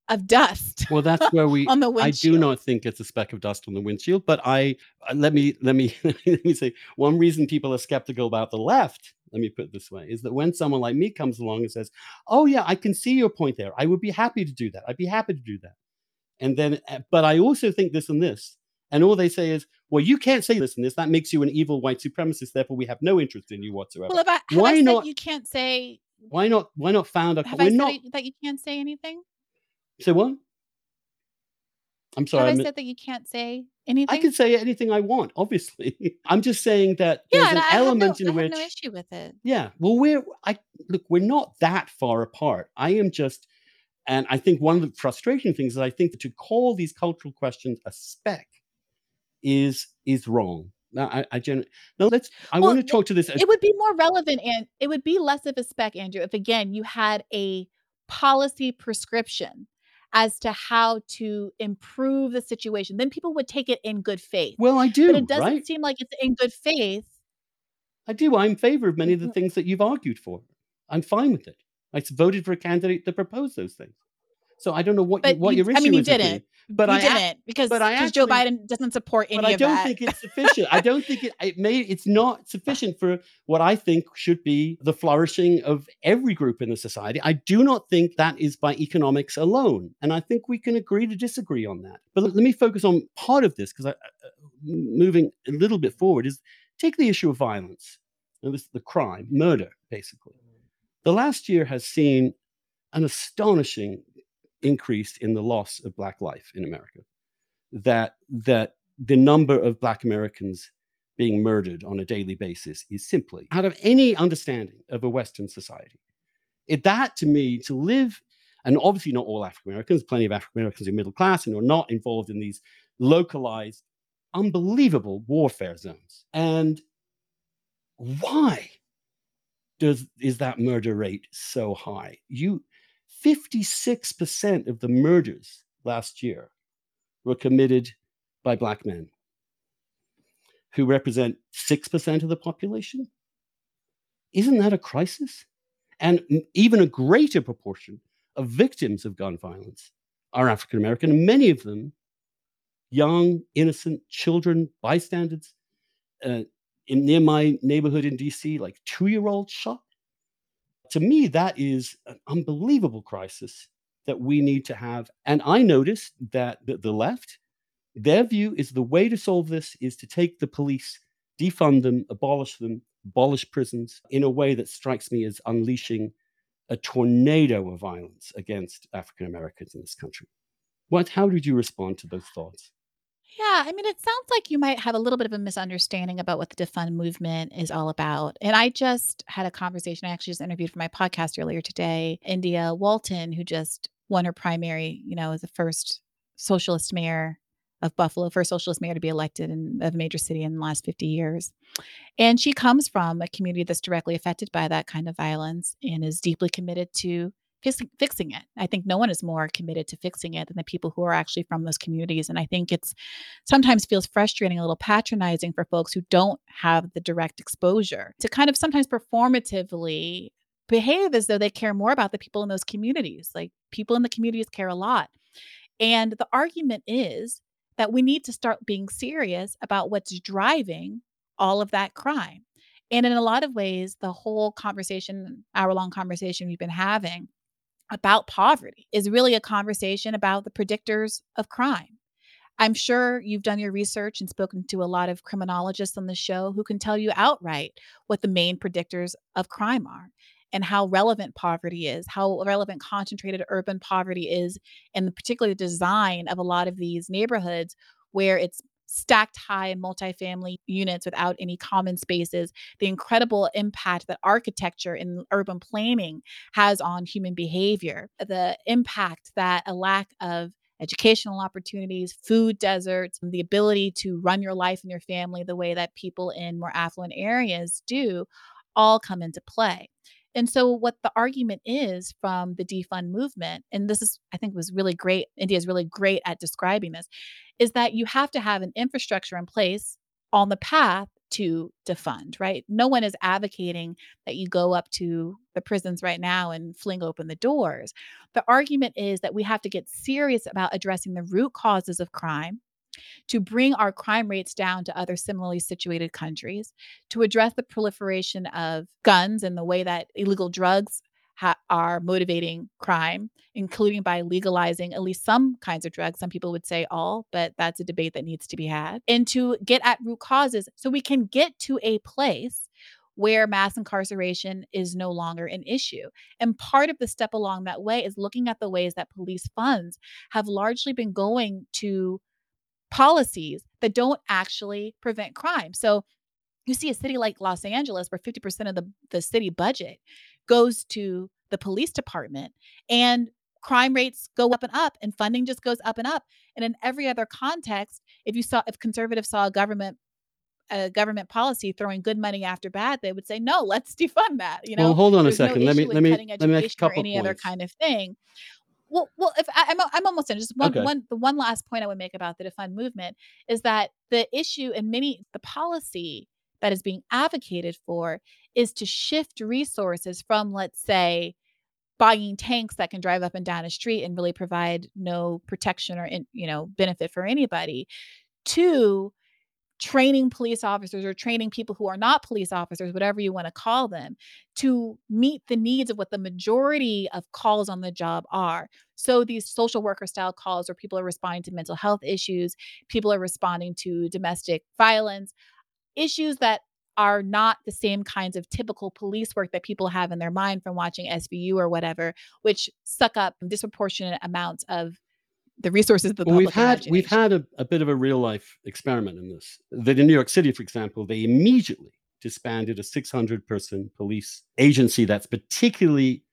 Speaker 2: of dust.
Speaker 1: Well, that's where we.
Speaker 2: on the windshield.
Speaker 1: I do not think it's a speck of dust on the windshield, but I uh, let me let me let me say one reason people are skeptical about the left. Let me put it this way: is that when someone like me comes along and says, "Oh yeah, I can see your point there. I would be happy to do that. I'd be happy to do that," and then, uh, but I also think this and this, And all they say is, well, you can't say this and this. That makes you an evil white supremacist. Therefore, we have no interest in you whatsoever.
Speaker 2: Well, if I, have
Speaker 1: Why not-
Speaker 2: you can't say
Speaker 1: why not? Why not found a?
Speaker 2: have
Speaker 1: We're
Speaker 2: I said
Speaker 1: not.
Speaker 2: that you can't say anything?
Speaker 1: Say what? I'm sorry.
Speaker 2: have
Speaker 1: I,
Speaker 2: I said that you can't say anything?
Speaker 1: I can say anything I want. Obviously, I'm just saying that there's
Speaker 2: yeah, and
Speaker 1: an
Speaker 2: I no-
Speaker 1: element
Speaker 2: I
Speaker 1: in
Speaker 2: have
Speaker 1: which
Speaker 2: no issue with it.
Speaker 1: Yeah. Well, we're I look, we're not that far apart. I am just and I think one of the frustrating things is I think that to call these cultural questions a spec is is wrong. Now I, I gen- now let's I
Speaker 2: Well,
Speaker 1: want to talk to this.
Speaker 2: It would be more relevant and it would be less of a spec, Andrew, if again you had a policy prescription as to how to improve the situation. Then people would take it in good faith.
Speaker 1: well, I do,
Speaker 2: but it doesn't
Speaker 1: right?
Speaker 2: seem like it's in good faith.
Speaker 1: I do. I'm in favor of many of the
Speaker 2: Mhm.
Speaker 1: things that you've argued for. I'm fine with it. I voted for a candidate that proposed those things. So I don't know what you,
Speaker 2: But
Speaker 1: what
Speaker 2: you-
Speaker 1: your
Speaker 2: I mean, you
Speaker 1: is with me.
Speaker 2: didn't.
Speaker 1: But
Speaker 2: you
Speaker 1: I
Speaker 2: didn't because
Speaker 1: but I
Speaker 2: because Joe
Speaker 1: actually-
Speaker 2: Biden doesn't support any
Speaker 1: but I don't think it's sufficient. I don't think it, it may. It's not sufficient for what I think should be the flourishing of every group in the society. I do not think that is by economics alone, and I think we can agree to disagree on that. But let let me focus on part of this because I, uh, moving a little bit forward is take the issue of violence, and this the crime, murder, basically. The last year has seen an astonishing increase in the loss of black life in America that that the number of black Americans being murdered on a daily basis is simply out of any understanding of a Western society. It that to me to live, and obviously not all African Americans, plenty of African Americans in middle class and are not involved in these localized, unbelievable warfare zones. And why does is that murder rate so high? You 56% of the murders last year were committed by black men who represent 6% of the population. Isn't that a crisis? And even a greater proportion of victims of gun violence are African American, and many of them young, innocent children, bystanders. Uh, in near my neighborhood in DC, like two year olds shot. To me, that is an unbelievable crisis that we need to have. And I noticed that the, left, their view is the way to solve this is to take the police, defund them, abolish them, abolish prisons in a way that strikes me as unleashing a tornado of violence against African Americans in this country. What, how did you respond to those thoughts?
Speaker 2: Yeah, I mean, it sounds like you might have a little bit of a misunderstanding about what the defund movement is all about. And I just had a conversation. I actually just interviewed for my podcast earlier today, India Walton, who just won her primary, you know, as the first socialist mayor of Buffalo, first socialist mayor to be elected in of a major city in the last 50 years. And she comes from a community that's directly affected by that kind of violence and is deeply committed to fix, fixing it. I think no one is more committed to fixing it than the people who are actually from those communities. And I think it's sometimes feels frustrating, a little patronizing for folks who don't have the direct exposure to kind of sometimes performatively behave as though they care more about the people in those communities. Like people in the communities care a lot. And the argument is that we need to start being serious about what's driving all of that crime. And in a lot of ways, the whole conversation, hour long conversation we've been having about poverty is really a conversation about the predictors of crime. I'm sure you've done your research and spoken to a lot of criminologists on the show who can tell you outright what the main predictors of crime are and how relevant poverty is, how relevant concentrated urban poverty is, and particularly the design of a lot of these neighborhoods where it's stacked high multifamily units without any common spaces, the incredible impact that architecture and urban planning has on human behavior, the impact that a lack of educational opportunities, food deserts, the ability to run your life and your family the way that people in more affluent areas do all come into play. And so, what the argument is from the defund movement, and this is, I think, was really great. India is really great at describing this, is that you have to have an infrastructure in place on the path to defund, right? No one is advocating that you go up to the prisons right now and fling open the doors. The argument is that we have to get serious about addressing the root causes of crime to bring our crime rates down to other similarly situated countries, to address the proliferation of guns and the way that illegal drugs ha- are motivating crime, including by legalizing at least some kinds of drugs. Some people would say all, but that's a debate that needs to be had. And to get at root causes so we can get to a place where mass incarceration is no longer an issue. And part of the step along that way is looking at the ways that police funds have largely been going to policies that don't actually prevent crime. So you see a city like Los Angeles where 50% of the, the city budget goes to the police department and crime rates go up and up and funding just goes up and up. And in every other context, if you saw if conservatives saw a government a government policy throwing good money after bad, they would say, no, let's defund that. You know,
Speaker 1: well, hold on a second. No let me let me let me make a couple
Speaker 2: or any
Speaker 1: points.
Speaker 2: other kind of thing. Well, well, if I, am I'm, I'm almost done. Just one,
Speaker 1: okay.
Speaker 2: one, the one last point I would make about the defund movement is that the issue and many the policy that is being advocated for is to shift resources from, let's say, buying tanks that can drive up and down a street and really provide no protection or you know benefit for anybody to training police officers or training people who are not police officers, whatever you want to call them, to meet the needs of what the majority of calls on the job are. So these social worker style calls where people are responding to mental health issues, people are responding to domestic violence, issues that are not the same kinds of typical police work that people have in their mind from watching SVU or whatever, which suck up disproportionate amounts of the resources that the well,
Speaker 1: we've had we've had a, a, bit of a real life experiment in this. That in New York City, for example, they immediately disbanded a 600 person police agency that's particularly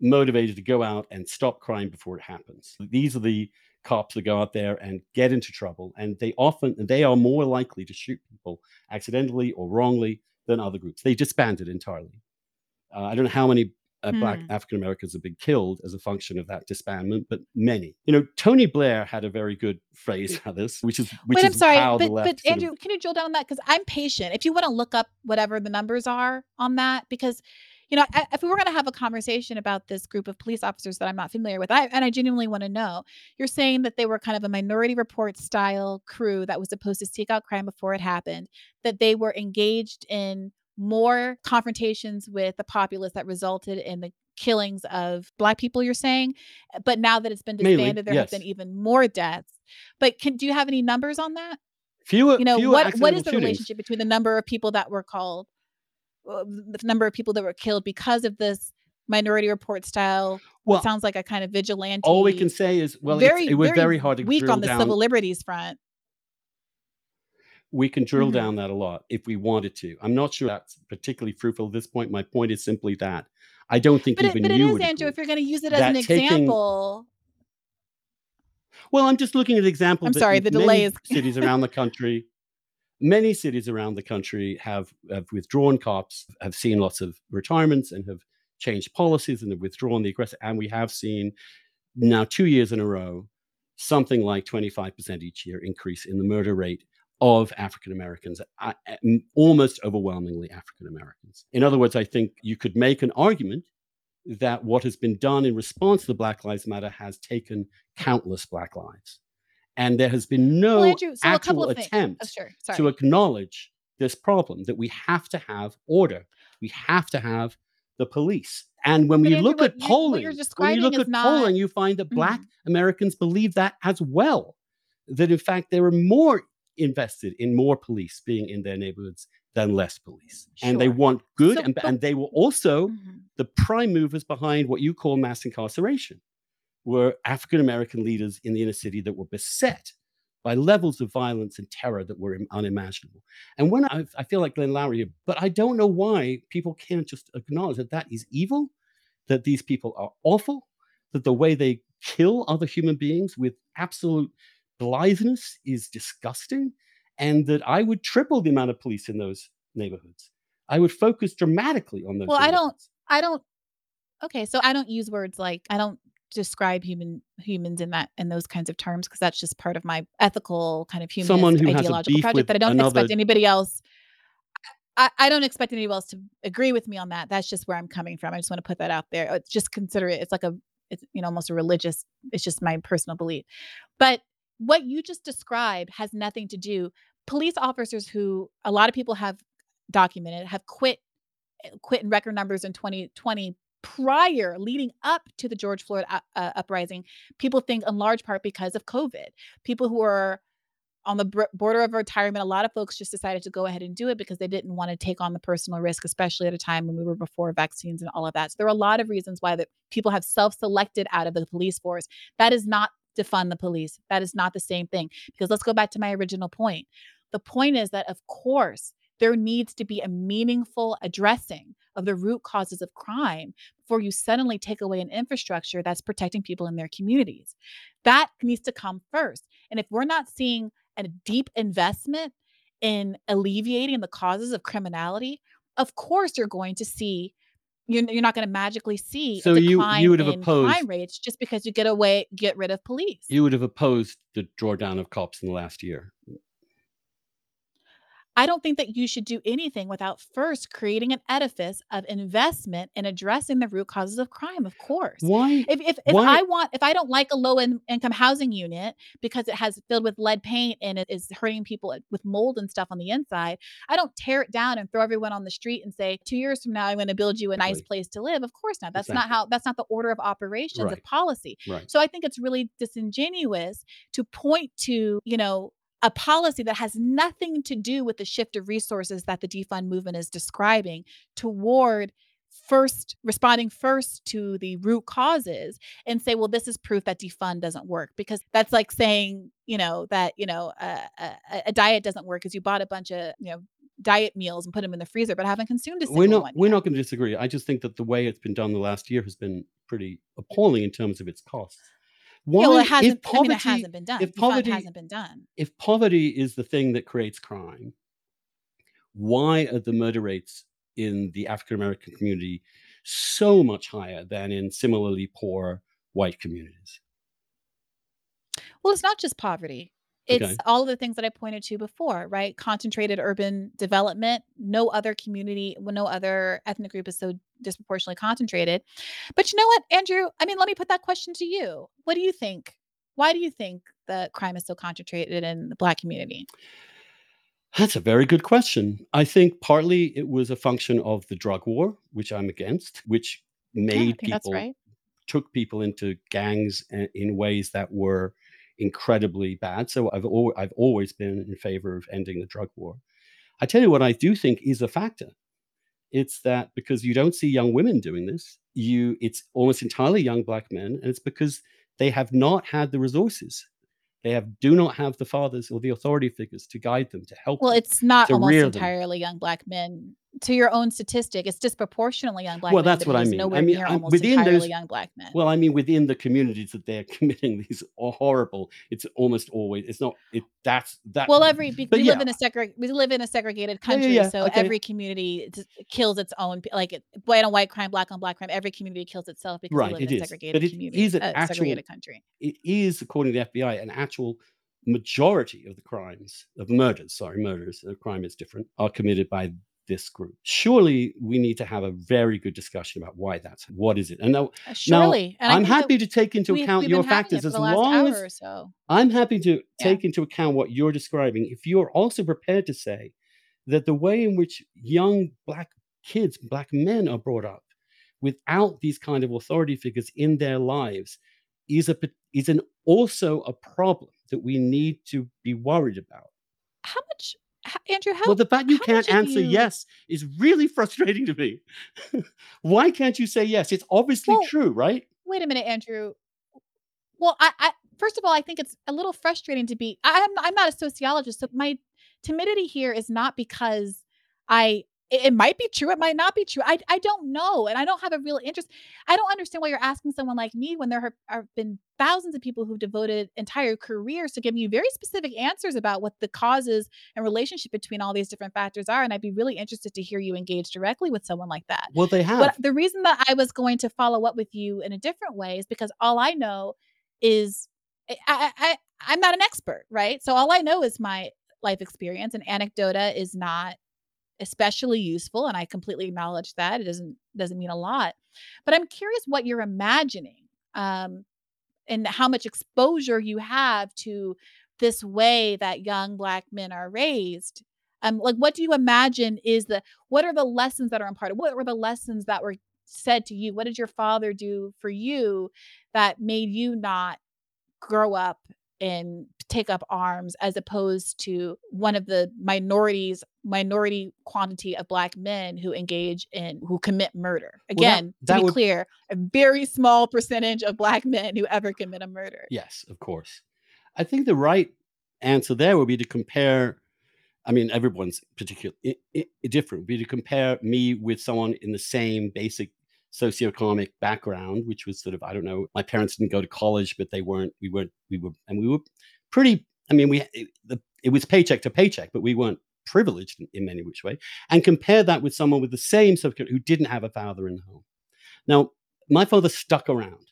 Speaker 1: motivated to go out and stop crime before it happens. These are the cops that go out there and get into trouble, and they often they are more likely to shoot people accidentally or wrongly than other groups. They disbanded entirely. Uh, I don't know how many uh, hmm. black African Americans have been killed as a function of that disbandment, but many. You know, Tony Blair had a very good phrase for this, which is which
Speaker 2: Wait,
Speaker 1: is
Speaker 2: I'm sorry,
Speaker 1: how
Speaker 2: but,
Speaker 1: the left.
Speaker 2: but Andrew, of, can you drill down on that? Because I'm patient. If you want to look up whatever the numbers are on that, because you know, if we were going to have a conversation about this group of police officers that I'm not familiar with, I, and I genuinely want to know, you're saying that they were kind of a minority report style crew that was supposed to seek out crime before it happened, that they were engaged in more confrontations with the populace that resulted in the killings of black people you're saying but now that it's been disbanded
Speaker 1: Mainly,
Speaker 2: there
Speaker 1: yes.
Speaker 2: have been even more deaths but can do you have any numbers on that
Speaker 1: fewer
Speaker 2: you know
Speaker 1: fewer
Speaker 2: what what is the
Speaker 1: shootings.
Speaker 2: relationship between the number of people that were called uh, the number of people that were killed because of this minority report style well sounds like a kind of vigilante
Speaker 1: all we can say is well very, it was very, very hard to
Speaker 2: weak on the
Speaker 1: down.
Speaker 2: civil liberties front
Speaker 1: we can drill mm-hmm. down that a lot if we wanted to i'm not sure that's particularly fruitful at this point my point is simply that I don't think
Speaker 2: but
Speaker 1: even
Speaker 2: it, but
Speaker 1: you
Speaker 2: it is, Andrew. If you're going to use it as an
Speaker 1: taking,
Speaker 2: example,
Speaker 1: well, I'm just looking at examples.
Speaker 2: I'm sorry, the delay is
Speaker 1: cities around the country. Many cities around the country have, have withdrawn cops, have seen lots of retirements, and have changed policies and have withdrawn the aggressive. And we have seen now two years in a row something like 25% each year increase in the murder rate of African Americans, almost overwhelmingly African Americans. In other words, I think you could make an argument that what has been done in response to the Black Lives Matter has taken countless Black lives. And there has been no
Speaker 2: well, Andrew, so
Speaker 1: actual attempt
Speaker 2: oh, sure.
Speaker 1: to acknowledge this problem that we have to have order, we have to have the police. And when
Speaker 2: but
Speaker 1: we
Speaker 2: Andrew,
Speaker 1: look at
Speaker 2: you,
Speaker 1: polling, when you look at
Speaker 2: not...
Speaker 1: polling, you find that Black
Speaker 2: mm-hmm.
Speaker 1: Americans believe that as well. That in fact there are more invested in more police being in their neighborhoods than less police. Sure. And they want good, so, and, but, and, they were also mm-hmm. the prime movers behind what you call mass incarceration, were African American leaders in the inner city that were beset by levels of violence and terror that were unimaginable. And when I, I feel like Glenn Loury, but I don't know why people can't just acknowledge that that is evil, that these people are awful, that the way they kill other human beings with absolute blitheness is disgusting, and that I would triple the amount of police in those neighborhoods. I would focus dramatically on those.
Speaker 2: Well, I don't. I don't. Okay, so I don't use words like I don't describe human humans in that in those kinds of terms because that's just part of my ethical kind of human ideological project that I don't another... expect anybody else. I, I don't expect anybody else to agree with me on that. That's just where I'm coming from. I just want to put that out there. Just consider it. It's like a, it's you know almost a religious. It's just my personal belief, but what you just described has nothing to do. Police officers who a lot of people have documented have quit eh, quit in record numbers in 2020 prior, leading up to the George Floyd uh, uh, uprising, people think in large part because of COVID. People who are on the border of retirement, a lot of folks just decided to go ahead and do it because they didn't want to take on the personal risk, especially at a time when we were before vaccines and all of that. So there are a lot of reasons why that people have self-selected out of the police force. That is not defund the police. That is not the same thing. Because let's go back to my original point. The point is that, of course, there needs to be a meaningful addressing of the root causes of crime before you suddenly take away an infrastructure that's protecting people in their communities. That needs to come first. And if we're not seeing a deep investment in alleviating the causes of criminality, of course you're going to see you're, you're not going to magically see
Speaker 1: So
Speaker 2: a
Speaker 1: you you would have opposed
Speaker 2: crime rates just because you get away get rid of police.
Speaker 1: you would have opposed the drawdown of cops in the last year.
Speaker 2: I don't think that you should do anything without first creating an edifice of investment in addressing the root causes of crime, of course.
Speaker 1: Why?
Speaker 2: If if if
Speaker 1: Why?
Speaker 2: I want if I don't like a low in, income housing unit because it has filled with lead paint and it is hurting people with mold and stuff on the inside, I don't tear it down and throw everyone on the street and say, two years from now I'm going to build you a nice
Speaker 1: Exactly.
Speaker 2: place to live. Of course not. That's not how that's not the order of operations of policy.
Speaker 1: Right.
Speaker 2: So I think it's really disingenuous to point to, you know, a policy that has nothing to do with the shift of resources that the defund movement is describing toward first responding first to the root causes and say well this is proof that defund doesn't work because that's like saying you know that you know a, a, a diet doesn't work because you bought a bunch of you know diet meals and put them in the freezer but haven't consumed a single
Speaker 1: We're not
Speaker 2: one
Speaker 1: we're
Speaker 2: yet.
Speaker 1: not going to disagree. I just think that the way it's been done the last year has been pretty appalling in terms of its costs. Why,
Speaker 2: yeah well it
Speaker 1: if
Speaker 2: hasn't i mean it hasn't been done
Speaker 1: if poverty,
Speaker 2: hasn't been done
Speaker 1: if poverty is the thing that creates crime, why are the murder rates in the African American community so much higher than in similarly poor white communities?
Speaker 2: Well, it's not just poverty. It's
Speaker 1: Okay.
Speaker 2: all of the things that I pointed to before, right? Concentrated urban development. No other community, no other ethnic group is so disproportionately concentrated. But you know what, Andrew? I mean, let me put that question to you. What do you think? Why do you think the crime is so concentrated in the Black community?
Speaker 1: That's a very good question. I think partly it was a function of the drug war, which I'm against, which made
Speaker 2: that's
Speaker 1: people
Speaker 2: right.
Speaker 1: took people into gangs eh, in ways that were incredibly bad. So I've al- I've always been in favor of ending the drug war. I tell you what I do think is a factor. It's that because you don't see young women doing this, you it's almost entirely young black men, and it's because they have not had the resources. They have do not have the fathers or the authority figures to guide them, to help
Speaker 2: Well,
Speaker 1: them,
Speaker 2: it's not almost
Speaker 1: rear them.
Speaker 2: entirely young Black men. To your own statistic, it's disproportionately young Black
Speaker 1: Well,
Speaker 2: men,
Speaker 1: that's what I mean. I mean,
Speaker 2: near
Speaker 1: I'm
Speaker 2: almost
Speaker 1: within
Speaker 2: entirely
Speaker 1: those.
Speaker 2: young Black men.
Speaker 1: Well, I mean, within the communities that they're committing these are horrible. It's almost always. It's not. It that's that.
Speaker 2: Well, every we live in a segre- we live in a segregated
Speaker 1: yeah, yeah,
Speaker 2: country,
Speaker 1: yeah.
Speaker 2: so
Speaker 1: Okay,
Speaker 2: every community kills its own. Like white on white crime, black on black crime. Every community kills itself because we
Speaker 1: right.
Speaker 2: live
Speaker 1: It
Speaker 2: in a segregated
Speaker 1: but it
Speaker 2: community,
Speaker 1: is an
Speaker 2: a
Speaker 1: actual.
Speaker 2: segregated country.
Speaker 1: It is, according to the FBI, an actual majority of the crimes of murders. Sorry, murders. A crime is different. Are committed by this group. Surely we need to have a very good discussion about why that's. What is it? And now,
Speaker 2: Uh,
Speaker 1: now
Speaker 2: surely, and I
Speaker 1: I'm happy to take into
Speaker 2: we
Speaker 1: account your
Speaker 2: been having it
Speaker 1: factors as long as
Speaker 2: or so.
Speaker 1: I'm happy to
Speaker 2: Yeah.
Speaker 1: take into account what you're describing. If you're also prepared to say that the way in which young black kids, black men are brought up without these kind of authority figures in their lives is a is an also a problem that we need to be worried about.
Speaker 2: How much, Andrew?
Speaker 1: Well, the fact you can't answer
Speaker 2: you?
Speaker 1: yes is really frustrating to me. Why can't you say yes? It's obviously
Speaker 2: Well,
Speaker 1: true, right?
Speaker 2: wait a minute, Andrew. Well, I, I first of all, I think it's a little frustrating to be. I'm I'm not a sociologist, so my timidity here is not because I. It, it might be true. It might not be true. I I don't know, and I don't have a real interest. I don't understand why you're asking someone like me when there have, have been thousands of people who've devoted entire careers to giving you very specific answers about what the causes and relationship between all these different factors are. And I'd be really interested to hear you engage directly with someone like that.
Speaker 1: Well, they
Speaker 2: But
Speaker 1: have.
Speaker 2: the reason that I was going to follow up with you in a different way is because all I know is I, I, I I'm not an expert, right? So all I know is my life experience, and anecdota is not especially useful, and I completely acknowledge that it doesn't doesn't mean a lot. But I'm curious what you're imagining, um, and how much exposure you have to this way that young black men are raised. Um, like, what do you imagine is the what are the lessons that are imparted? What were the lessons that were said to you? What did your father do for you that made you not grow up and take up arms as opposed to one of the minorities minority quantity of black men who engage in who commit murder. Again
Speaker 1: well, that, that
Speaker 2: to be
Speaker 1: would,
Speaker 2: clear a very small percentage of black men who ever commit a murder.
Speaker 1: Yes of course. I think the right answer there would be to compare i mean everyone's particular different would be to compare me with someone in the same basic socioeconomic background, which was sort of, I don't know, my parents didn't go to college, but they weren't, we weren't, we were, and we were pretty, I mean, we, it, the, it was paycheck to paycheck, but we weren't privileged in, in many which way. And compare that with someone with the same subject who didn't have a father in the home. Now, my father stuck around.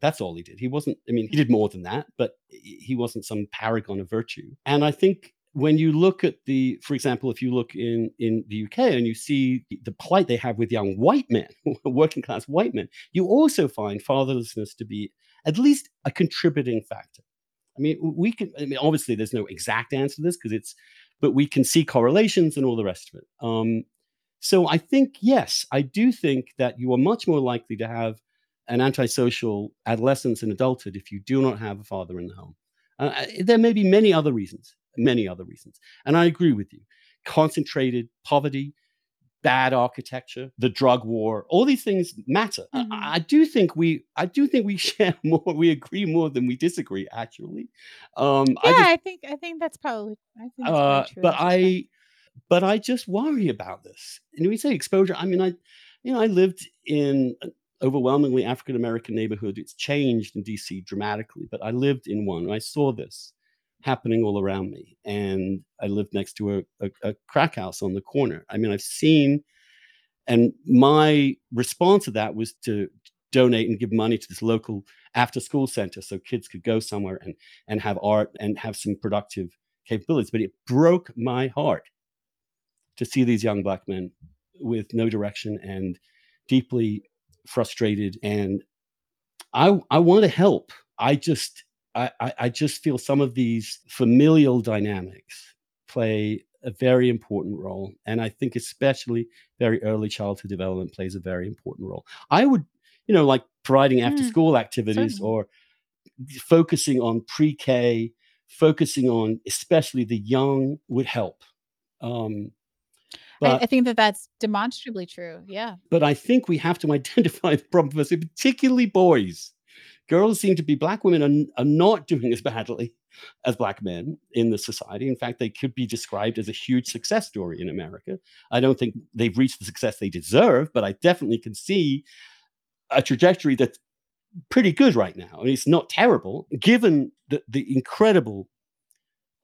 Speaker 1: That's all he did. He wasn't, I mean, he did more than that, but he wasn't some paragon of virtue. And I think when you look at the, for example, if you look in in the UK and you see the plight they have with young white men, working class white men, you also find fatherlessness to be at least a contributing factor. I mean, we can. I mean, obviously, there's no exact answer to this because it's, but we can see correlations and all the rest of it. Um, so I think yes, I do think that you are much more likely to have an antisocial adolescence and adulthood if you do not have a father in the home. Uh, there may be many other reasons many other reasons. And I agree with you. Concentrated poverty, bad architecture, the drug war, all these things matter. Mm-hmm. I, I, do think we, I do think we share more, we agree more than we disagree. Actually,
Speaker 2: um, yeah, I, just, I think, I think that's probably, I think uh,
Speaker 1: true. But I, but I just worry about this. And we say exposure. I mean, I, you know, I lived in an overwhelmingly African American neighborhood. It's changed in DC dramatically, but I lived in one. I saw this happening all around me. And I lived next to a, a, a crack house on the corner. I mean, I've seen, and my response to that was to donate and give money to this local after school center so kids could go somewhere and, and have art and have some productive capabilities. But it broke my heart to see these young black men with no direction and deeply frustrated. And I, I want to help. I just, I, I just feel some of these familial dynamics play a very important role. And I think especially very early childhood development plays a very important role. I would, you know, like providing after mm, school activities certainly. or focusing on pre K, focusing on especially the young would help. Um,
Speaker 2: but, I, I, think that that's demonstrably true. Yeah.
Speaker 1: But I think we have to identify the problem first, particularly boys girls seem to be black women are, are not doing as badly as black men in the society. In fact, they could be described as a huge success story in America. I don't think they've reached the success they deserve, but I definitely can see a trajectory that's pretty good right now. I mean, it's not terrible given the, the incredible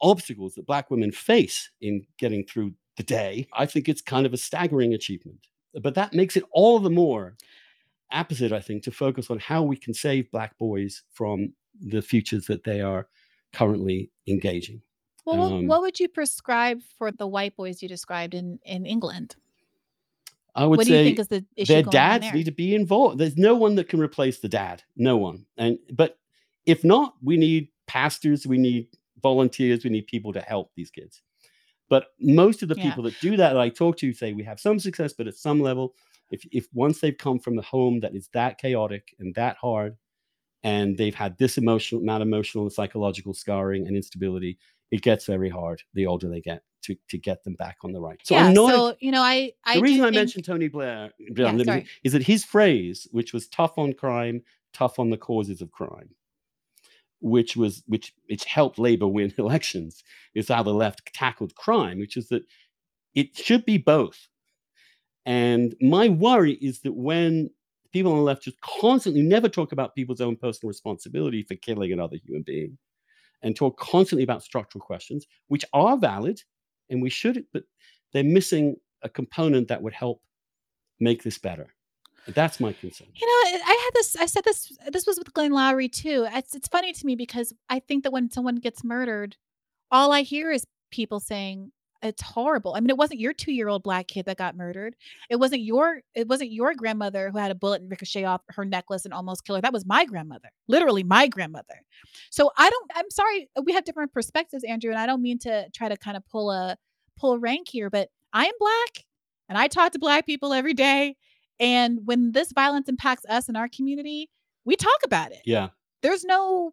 Speaker 1: obstacles that black women face in getting through the day. I think it's kind of a staggering achievement. But that makes it all the more opposite, I think, to focus on how we can save Black boys from the futures that they are currently engaging.
Speaker 2: Well, um, what would you prescribe for the white boys you described in, in England?
Speaker 1: I would what say do you think is the issue their dads need to be involved. There's no one that can replace the dad. No one. And but if not, we need pastors, we need volunteers, we need people to help these kids. But most of the yeah. people that do that, that I talk to say we have some success, but at some level, if if once they've come from a home that is that chaotic and that hard and they've had this emotional amount of emotional and psychological scarring and instability it gets very hard the older they get to to get them back on the right.
Speaker 2: So yeah, I'm not so you know i,
Speaker 1: I the reason i think... mentioned tony blair yeah, is that his phrase which was tough on crime tough on the causes of crime which was which which helped labor win elections is how the left tackled crime which is that it should be both and my worry is that when people on the left just constantly never talk about people's own personal responsibility for killing another human being and talk constantly about structural questions, which are valid and we should, but they're missing a component that would help make this better. That's my concern.
Speaker 2: You know, I had this. I said this. This was with Glenn Loury too. It's it's funny to me because I think that when someone gets murdered, all I hear is people saying, it's horrible. I mean, it wasn't your two-year-old black kid that got murdered. It wasn't your it wasn't your grandmother who had a bullet ricochet off her necklace and almost kill her. That was my grandmother. Literally my grandmother. So I don't I'm sorry, we have different perspectives, Andrew, and I don't mean to try to kind of pull a pull rank here, but I am black and I talk to black people every day And when this violence impacts us in our community, we talk about it.
Speaker 1: Yeah.
Speaker 2: There's no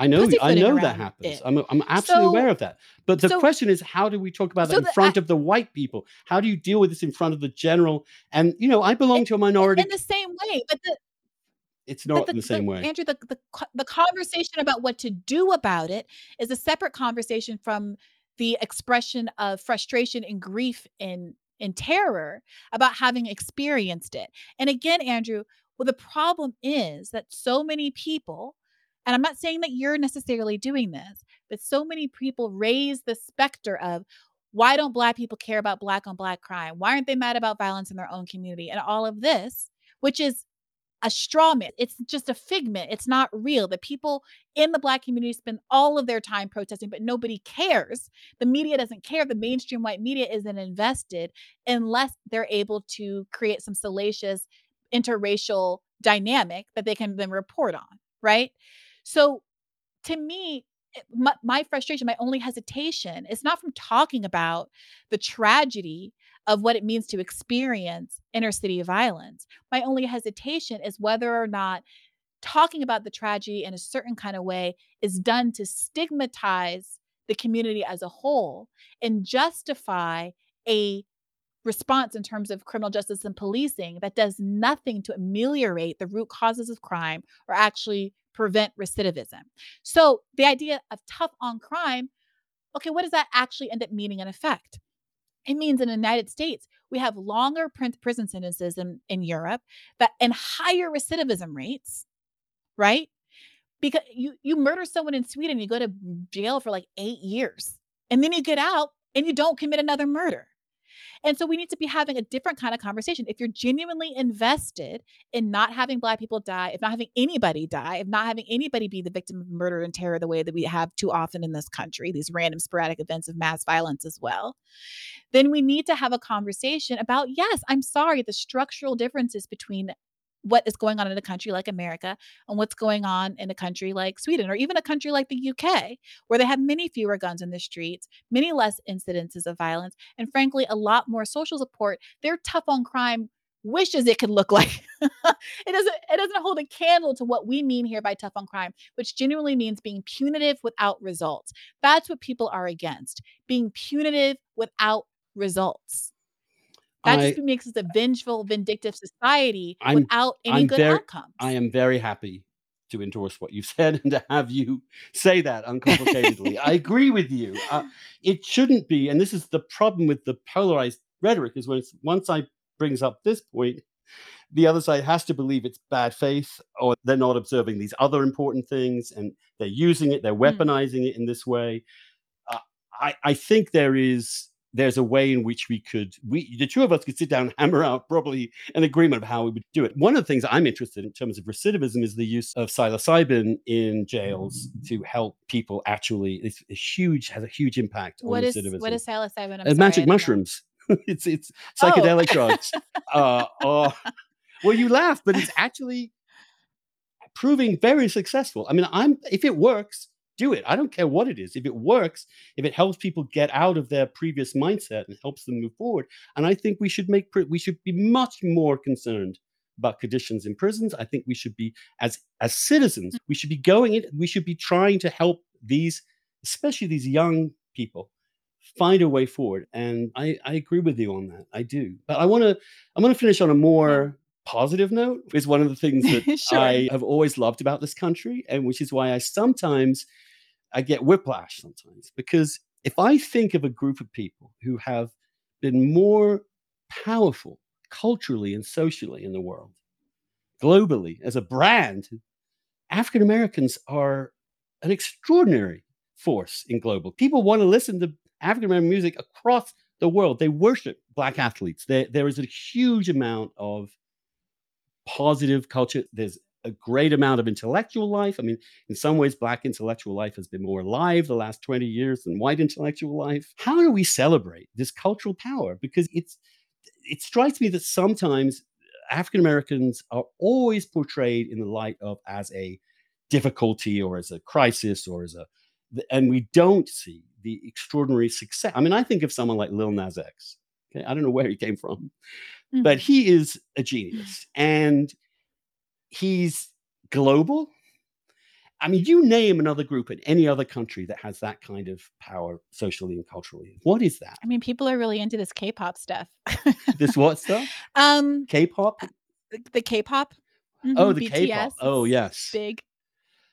Speaker 1: I know, I know that happens.
Speaker 2: it.
Speaker 1: I'm, I'm absolutely aware of that. But the
Speaker 2: so
Speaker 1: question is, how do we talk about that in
Speaker 2: the I
Speaker 1: front of the white people? How do you deal with this in front of the general? And you know, I belong to a minority.
Speaker 2: in the same way, but the
Speaker 1: It's not
Speaker 2: the
Speaker 1: in the
Speaker 2: the
Speaker 1: same way.
Speaker 2: Andrew, the the the conversation about what to do about it is a separate conversation from the expression of frustration and grief and and terror about having experienced it. And again, Andrew, well, the problem is that so many people, and I'm not saying that you're necessarily doing this, but so many people raise the specter of why don't black people care about black on black crime? Why aren't they mad about violence in their own community? And all of this, which is a straw man. It's just a figment. It's not real. The people in the Black community spend all of their time protesting, but nobody cares. The media doesn't care. The mainstream white media isn't invested unless they're able to create some salacious interracial dynamic that they can then report on, right? So to me, eh, my, my frustration, my only hesitation is not from talking about the tragedy of what it means to experience inner city violence. My only hesitation is whether or not talking about the tragedy in a certain kind of way is done to stigmatize the community as a whole and justify a response in terms of criminal justice and policing that does nothing to ameliorate the root causes of crime or actually prevent recidivism. So the idea of tough on crime, okay, what does that actually end up meaning in effect? It means in the United States, we have longer prison sentences in, in Europe that and higher recidivism rates, right? Because you you murder someone in Sweden, you go to jail for like eight years, and then you get out and you don't commit another murder. And so we need to be having a different kind of conversation. If you're genuinely invested in not having Black people die, if not having anybody die, if not having anybody be the victim of murder and terror the way that we have too often in this country, these random sporadic events of mass violence as well, then we need to have a conversation about yes, I'm sorry, the structural differences between what is going on in a country like America and what's going on in a country like Sweden or even a country like the UK, where they have many fewer guns in the streets, many less incidences of violence, and frankly, a lot more social support. They're tough on crime wishes it could look like. It doesn't it doesn't hold a candle to what we mean here by tough on crime which genuinely means being punitive without results. That's what people are against being punitive without results that
Speaker 1: I
Speaker 2: just makes us a vengeful, vindictive society
Speaker 1: I'm
Speaker 2: without any
Speaker 1: I'm
Speaker 2: good
Speaker 1: very I am very happy to endorse what you said and to have you say that uncomplicatedly. I agree with you. Uh, it shouldn't be, and this is the problem with the polarized rhetoric, is when one side brings up this point, the other side has to believe it's bad faith or they're not observing these other important things and they're using it, they're
Speaker 2: Mm.
Speaker 1: weaponizing it in this way. Uh, I, I think there is there's a way in which we could we the two of us could sit down and hammer out probably an agreement of how we would do it. One of the things I'm interested in terms of recidivism is the use of psilocybin in jails to help people actually it's a huge has a huge impact on
Speaker 2: What is what
Speaker 1: recidivism.
Speaker 2: is psilocybin?
Speaker 1: Uh, magic
Speaker 2: didn't
Speaker 1: mushrooms. it's it's
Speaker 2: Oh,
Speaker 1: psychedelic drugs. Uh, oh, well, you laugh, but it's actually proving very successful. I mean, I'm if it works, do it. I don't care what it is. If it works, if it helps people get out of their previous mindset and helps them move forward, and I think we should make we should be much more concerned about conditions in prisons. I think we should be as as citizens, mm. we should be going in. We should be trying to help these, especially these young people, find a way forward. And I I agree with you on that. I do. But I want to I want to finish on a more positive note. Is one of the things that
Speaker 2: sure.
Speaker 1: I have always loved about this country, and which is why I sometimes I get whiplash sometimes because if I think of a group of people who have been more powerful culturally and socially in the world, globally as a brand, African Americans are an extraordinary force in global. People want to listen to African American music across the world. They worship Black athletes. There, there is a huge amount of positive culture. There's a great amount of intellectual life. I mean, in some ways, Black intellectual life has been more alive the last 20 years than white intellectual life. How do we celebrate this cultural power? Because it's it strikes me that sometimes African Americans are always portrayed in the light of as a difficulty or as a crisis or as a and we don't see the extraordinary success. I mean, I think of someone like Lil Nas X, Okay, I don't know where he came from,
Speaker 2: Mhm.
Speaker 1: but he is a genius, and he's global. I mean, you name another group in any other country that has that kind of power socially and culturally. What is that?
Speaker 2: I mean, people are really into this K-pop stuff.
Speaker 1: This what stuff?
Speaker 2: Um,
Speaker 1: K-pop?
Speaker 2: the the K-pop.
Speaker 1: Oh,
Speaker 2: Mhm,
Speaker 1: the K-pop.
Speaker 2: BTS,
Speaker 1: Oh, yes.
Speaker 2: big.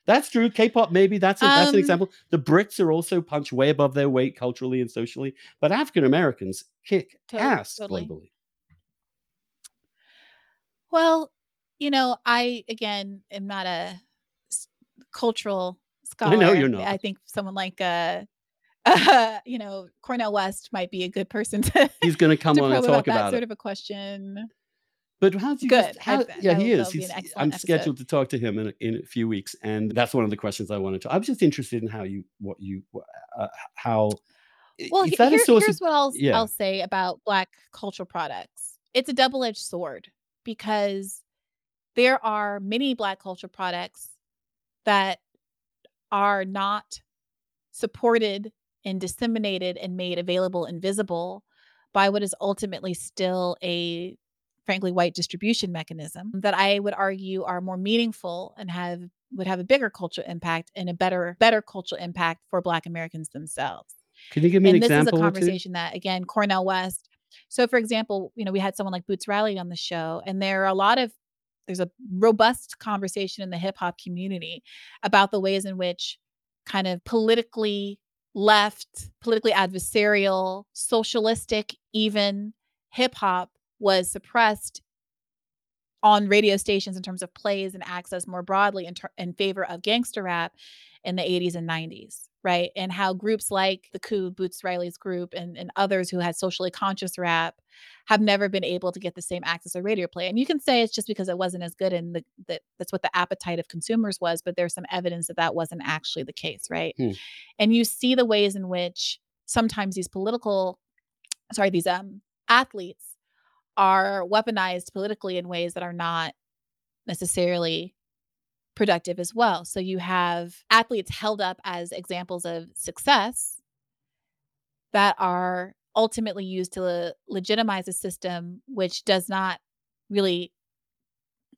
Speaker 1: That's true. K-pop, maybe that's a, that's an
Speaker 2: Um
Speaker 1: example. The Brits are also punched way above their weight culturally and socially, but African Americans kick
Speaker 2: To
Speaker 1: ass
Speaker 2: totally.
Speaker 1: globally.
Speaker 2: Well, you know, I again am not a s cultural scholar.
Speaker 1: I know you're not.
Speaker 2: I think someone like, uh, you know, Cornel West might be a good person to
Speaker 1: He's come
Speaker 2: to
Speaker 1: on and
Speaker 2: probe about
Speaker 1: talk
Speaker 2: that
Speaker 1: about
Speaker 2: sort
Speaker 1: it.
Speaker 2: of a question.
Speaker 1: But how do you
Speaker 2: Good. I
Speaker 1: how
Speaker 2: th
Speaker 1: yeah, he is. I'm
Speaker 2: episode.
Speaker 1: scheduled to talk to him in a in a few weeks, and that's one of the questions I wanted to I was just interested in how you what you uh, how
Speaker 2: Well,
Speaker 1: is
Speaker 2: he here
Speaker 1: source of
Speaker 2: here's what I'll
Speaker 1: yeah.
Speaker 2: I'll say about Black cultural products. It's a double-edged sword because there are many Black culture products that are not supported and disseminated and made available and visible by what is ultimately still a, frankly, white distribution mechanism that I would argue are more meaningful and have would have a bigger cultural impact and a better better cultural impact for Black Americans themselves.
Speaker 1: Can you give me an
Speaker 2: And this is a
Speaker 1: example or 2?
Speaker 2: conversation that, again, Cornel West so, for example, you know, we had someone like Boots Riley on the show, and there are a lot of there's a robust conversation in the hip hop community about the ways in which kind of politically left, politically adversarial, socialistic even hip hop was suppressed on radio stations in terms of plays and access more broadly in ter in favor of gangster rap in the '80s and '90s, right? And how groups like The Coup, Boots Riley's group, and and others who had socially conscious rap have never been able to get the same access or radio play. And you can say it's just because it wasn't as good and the that that's what the appetite of consumers was, but there's some evidence that that wasn't actually the case, right?
Speaker 1: Hmm.
Speaker 2: And you see the ways in which sometimes these political sorry, these, um, athletes are weaponized politically in ways that are not necessarily productive as well. So you have athletes held up as examples of success that are ultimately used to le legitimize a system which does not really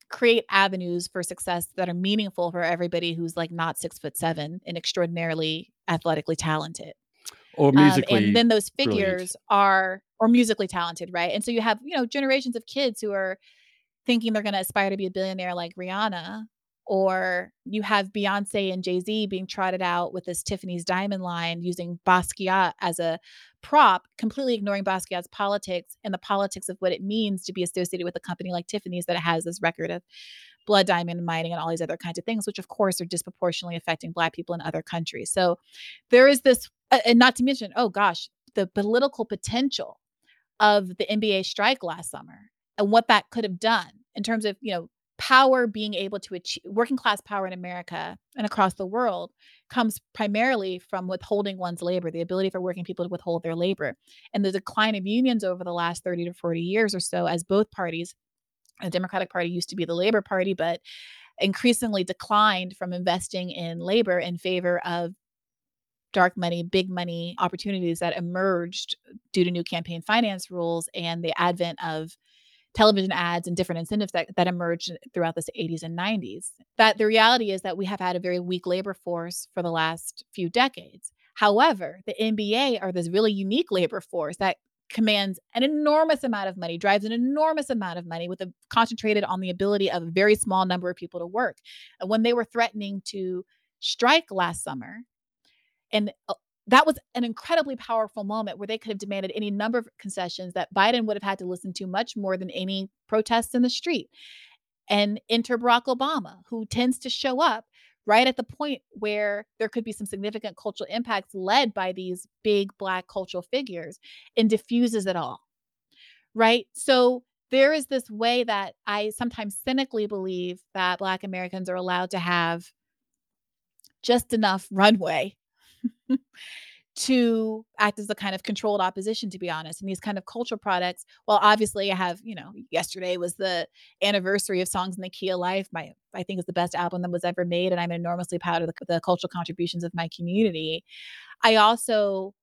Speaker 2: create avenues for success that are meaningful for everybody who's, like, not 6 foot 7 and extraordinarily athletically talented.
Speaker 1: Or
Speaker 2: Um,
Speaker 1: musically
Speaker 2: and then those
Speaker 1: brilliant.
Speaker 2: figures are or musically talented, right? And so you have, you know, generations of kids who are thinking they're gonna aspire to be a billionaire like Rihanna, or you have Beyoncé and Jay-Z being trotted out with this Tiffany's diamond line using Basquiat as a prop, completely ignoring Basquiat's politics and the politics of what it means to be associated with a company like Tiffany's that has this record of blood diamond mining and all these other kinds of things, which of course are disproportionately affecting Black people in other countries. So there is this and not to mention, oh gosh, the political potential of the NBA strike last summer and what that could have done in terms of, you know, power being able to achieve working class power in America and across the world comes primarily from withholding one's labor, the ability for working people to withhold their labor. And the decline of unions over the last 30 to 40 years or so as both parties the Democratic Party used to be the Labor Party, but increasingly declined from investing in labor in favor of dark money, big money opportunities that emerged due to new campaign finance rules and the advent of television ads and different incentives that that emerged throughout the 80s and 90s. That the reality is that we have had a very weak labor force for the last few decades. However, the NBA are this really unique labor force that commands an enormous amount of money, drives an enormous amount of money with a concentrated on the ability of a very small number of people to work. And when they were threatening to strike last summer, and uh, that was an incredibly powerful moment where they could have demanded any number of concessions that Biden would have had to listen to much more than any protests in the street. And enter Barack Obama, who tends to show up right at the point where there could be some significant cultural impacts led by these big Black cultural figures and diffuses it all. Right? So there is this way that I sometimes cynically believe that Black Americans are allowed to have just enough runway to act as a kind of controlled opposition, to be honest. And these kind of cultural products, well, obviously I have, you know, yesterday was the anniversary of Songs in the Key of Life. My I think is the best album that was ever made, and I'm enormously proud of the, the cultural contributions of my community. I also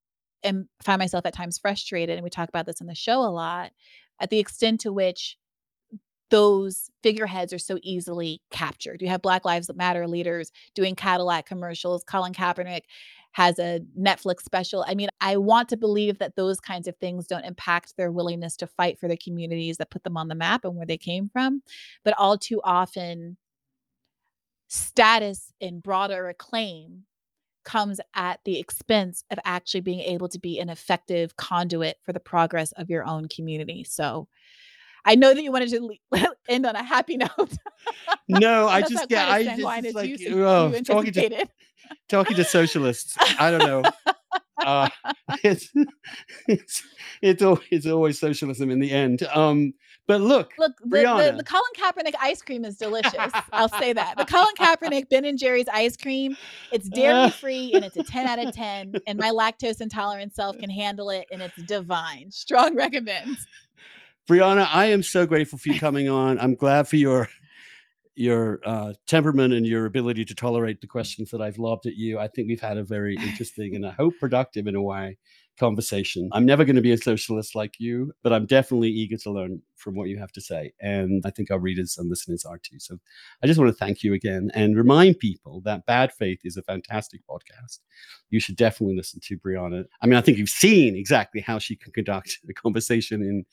Speaker 2: am find myself at times frustrated, and we talk about this on the show a lot, at the extent to which those figureheads are so easily captured. You have Black Lives Matter leaders doing Cadillac commercials. Colin Kaepernick has a Netflix special. I mean, I want to believe that those kinds of things don't impact their willingness to fight for the communities that put them on the map and where they came from. But all too often, status and broader acclaim comes at the expense of actually being able to be an effective conduit for the progress of your own community. So I know that you wanted to end on a happy note.
Speaker 1: no, I just yeah, I just like you, oh, you talking to talking to socialists. I don't know. Uh, it's, it's it's always, it's always socialism in the end. Um, but look,
Speaker 2: look, the, the, the, Colin Kaepernick ice cream is delicious. I'll say that the Colin Kaepernick Ben and Jerry's ice cream, it's dairy free and it's a ten out of ten. And my lactose intolerant self can handle it, and it's divine. Strong recommends.
Speaker 1: Briahna, I am so grateful for you coming on. I'm glad for your your uh, temperament and your ability to tolerate the questions that I've lobbed at you. I think we've had a very interesting and I hope productive in a way conversation. I'm never going to be a socialist like you, but I'm definitely eager to learn from what you have to say. And I think our readers and listeners are too. So I just want to thank you again and remind people that Bad Faith is a fantastic podcast. You should definitely listen to Briahna. I mean, I think you've seen exactly how she can conduct a conversation in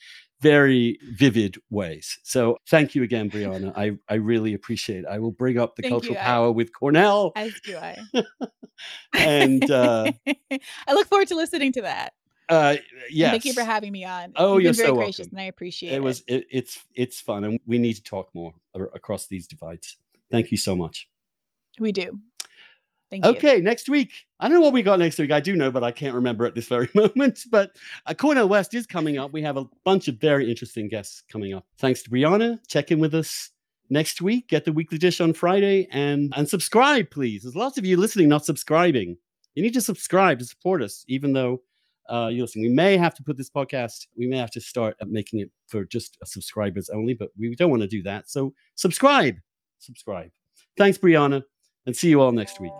Speaker 1: very vivid ways. So thank you again, Briahna. I, I really appreciate it. I will bring up the thank cultural you, power I, with Cornel.
Speaker 2: As do I.
Speaker 1: and uh,
Speaker 2: I look forward to listening to that.
Speaker 1: Uh, yes.
Speaker 2: thank you for having me on.
Speaker 1: Oh,
Speaker 2: You've
Speaker 1: you're
Speaker 2: very
Speaker 1: so
Speaker 2: gracious,
Speaker 1: welcome.
Speaker 2: and I appreciate
Speaker 1: it.
Speaker 2: It
Speaker 1: was it, it's it's fun, and we need to talk more across these divides. Thank you so much.
Speaker 2: We do.
Speaker 1: Thank okay, next week. I don't know what we got next week. I do know, but I can't remember at this very moment. But uh, Cornel West is coming up. We have a bunch of very interesting guests coming up. Thanks to Briahna. Check in with us next week. Get the weekly dish on Friday and and subscribe, please. There's lots of you listening not subscribing. You need to subscribe to support us, even though uh, you listen. We may have to put this podcast. We may have to start making it for just subscribers only, but we don't want to do that. So subscribe, subscribe. Thanks, Briahna, and see you all next week.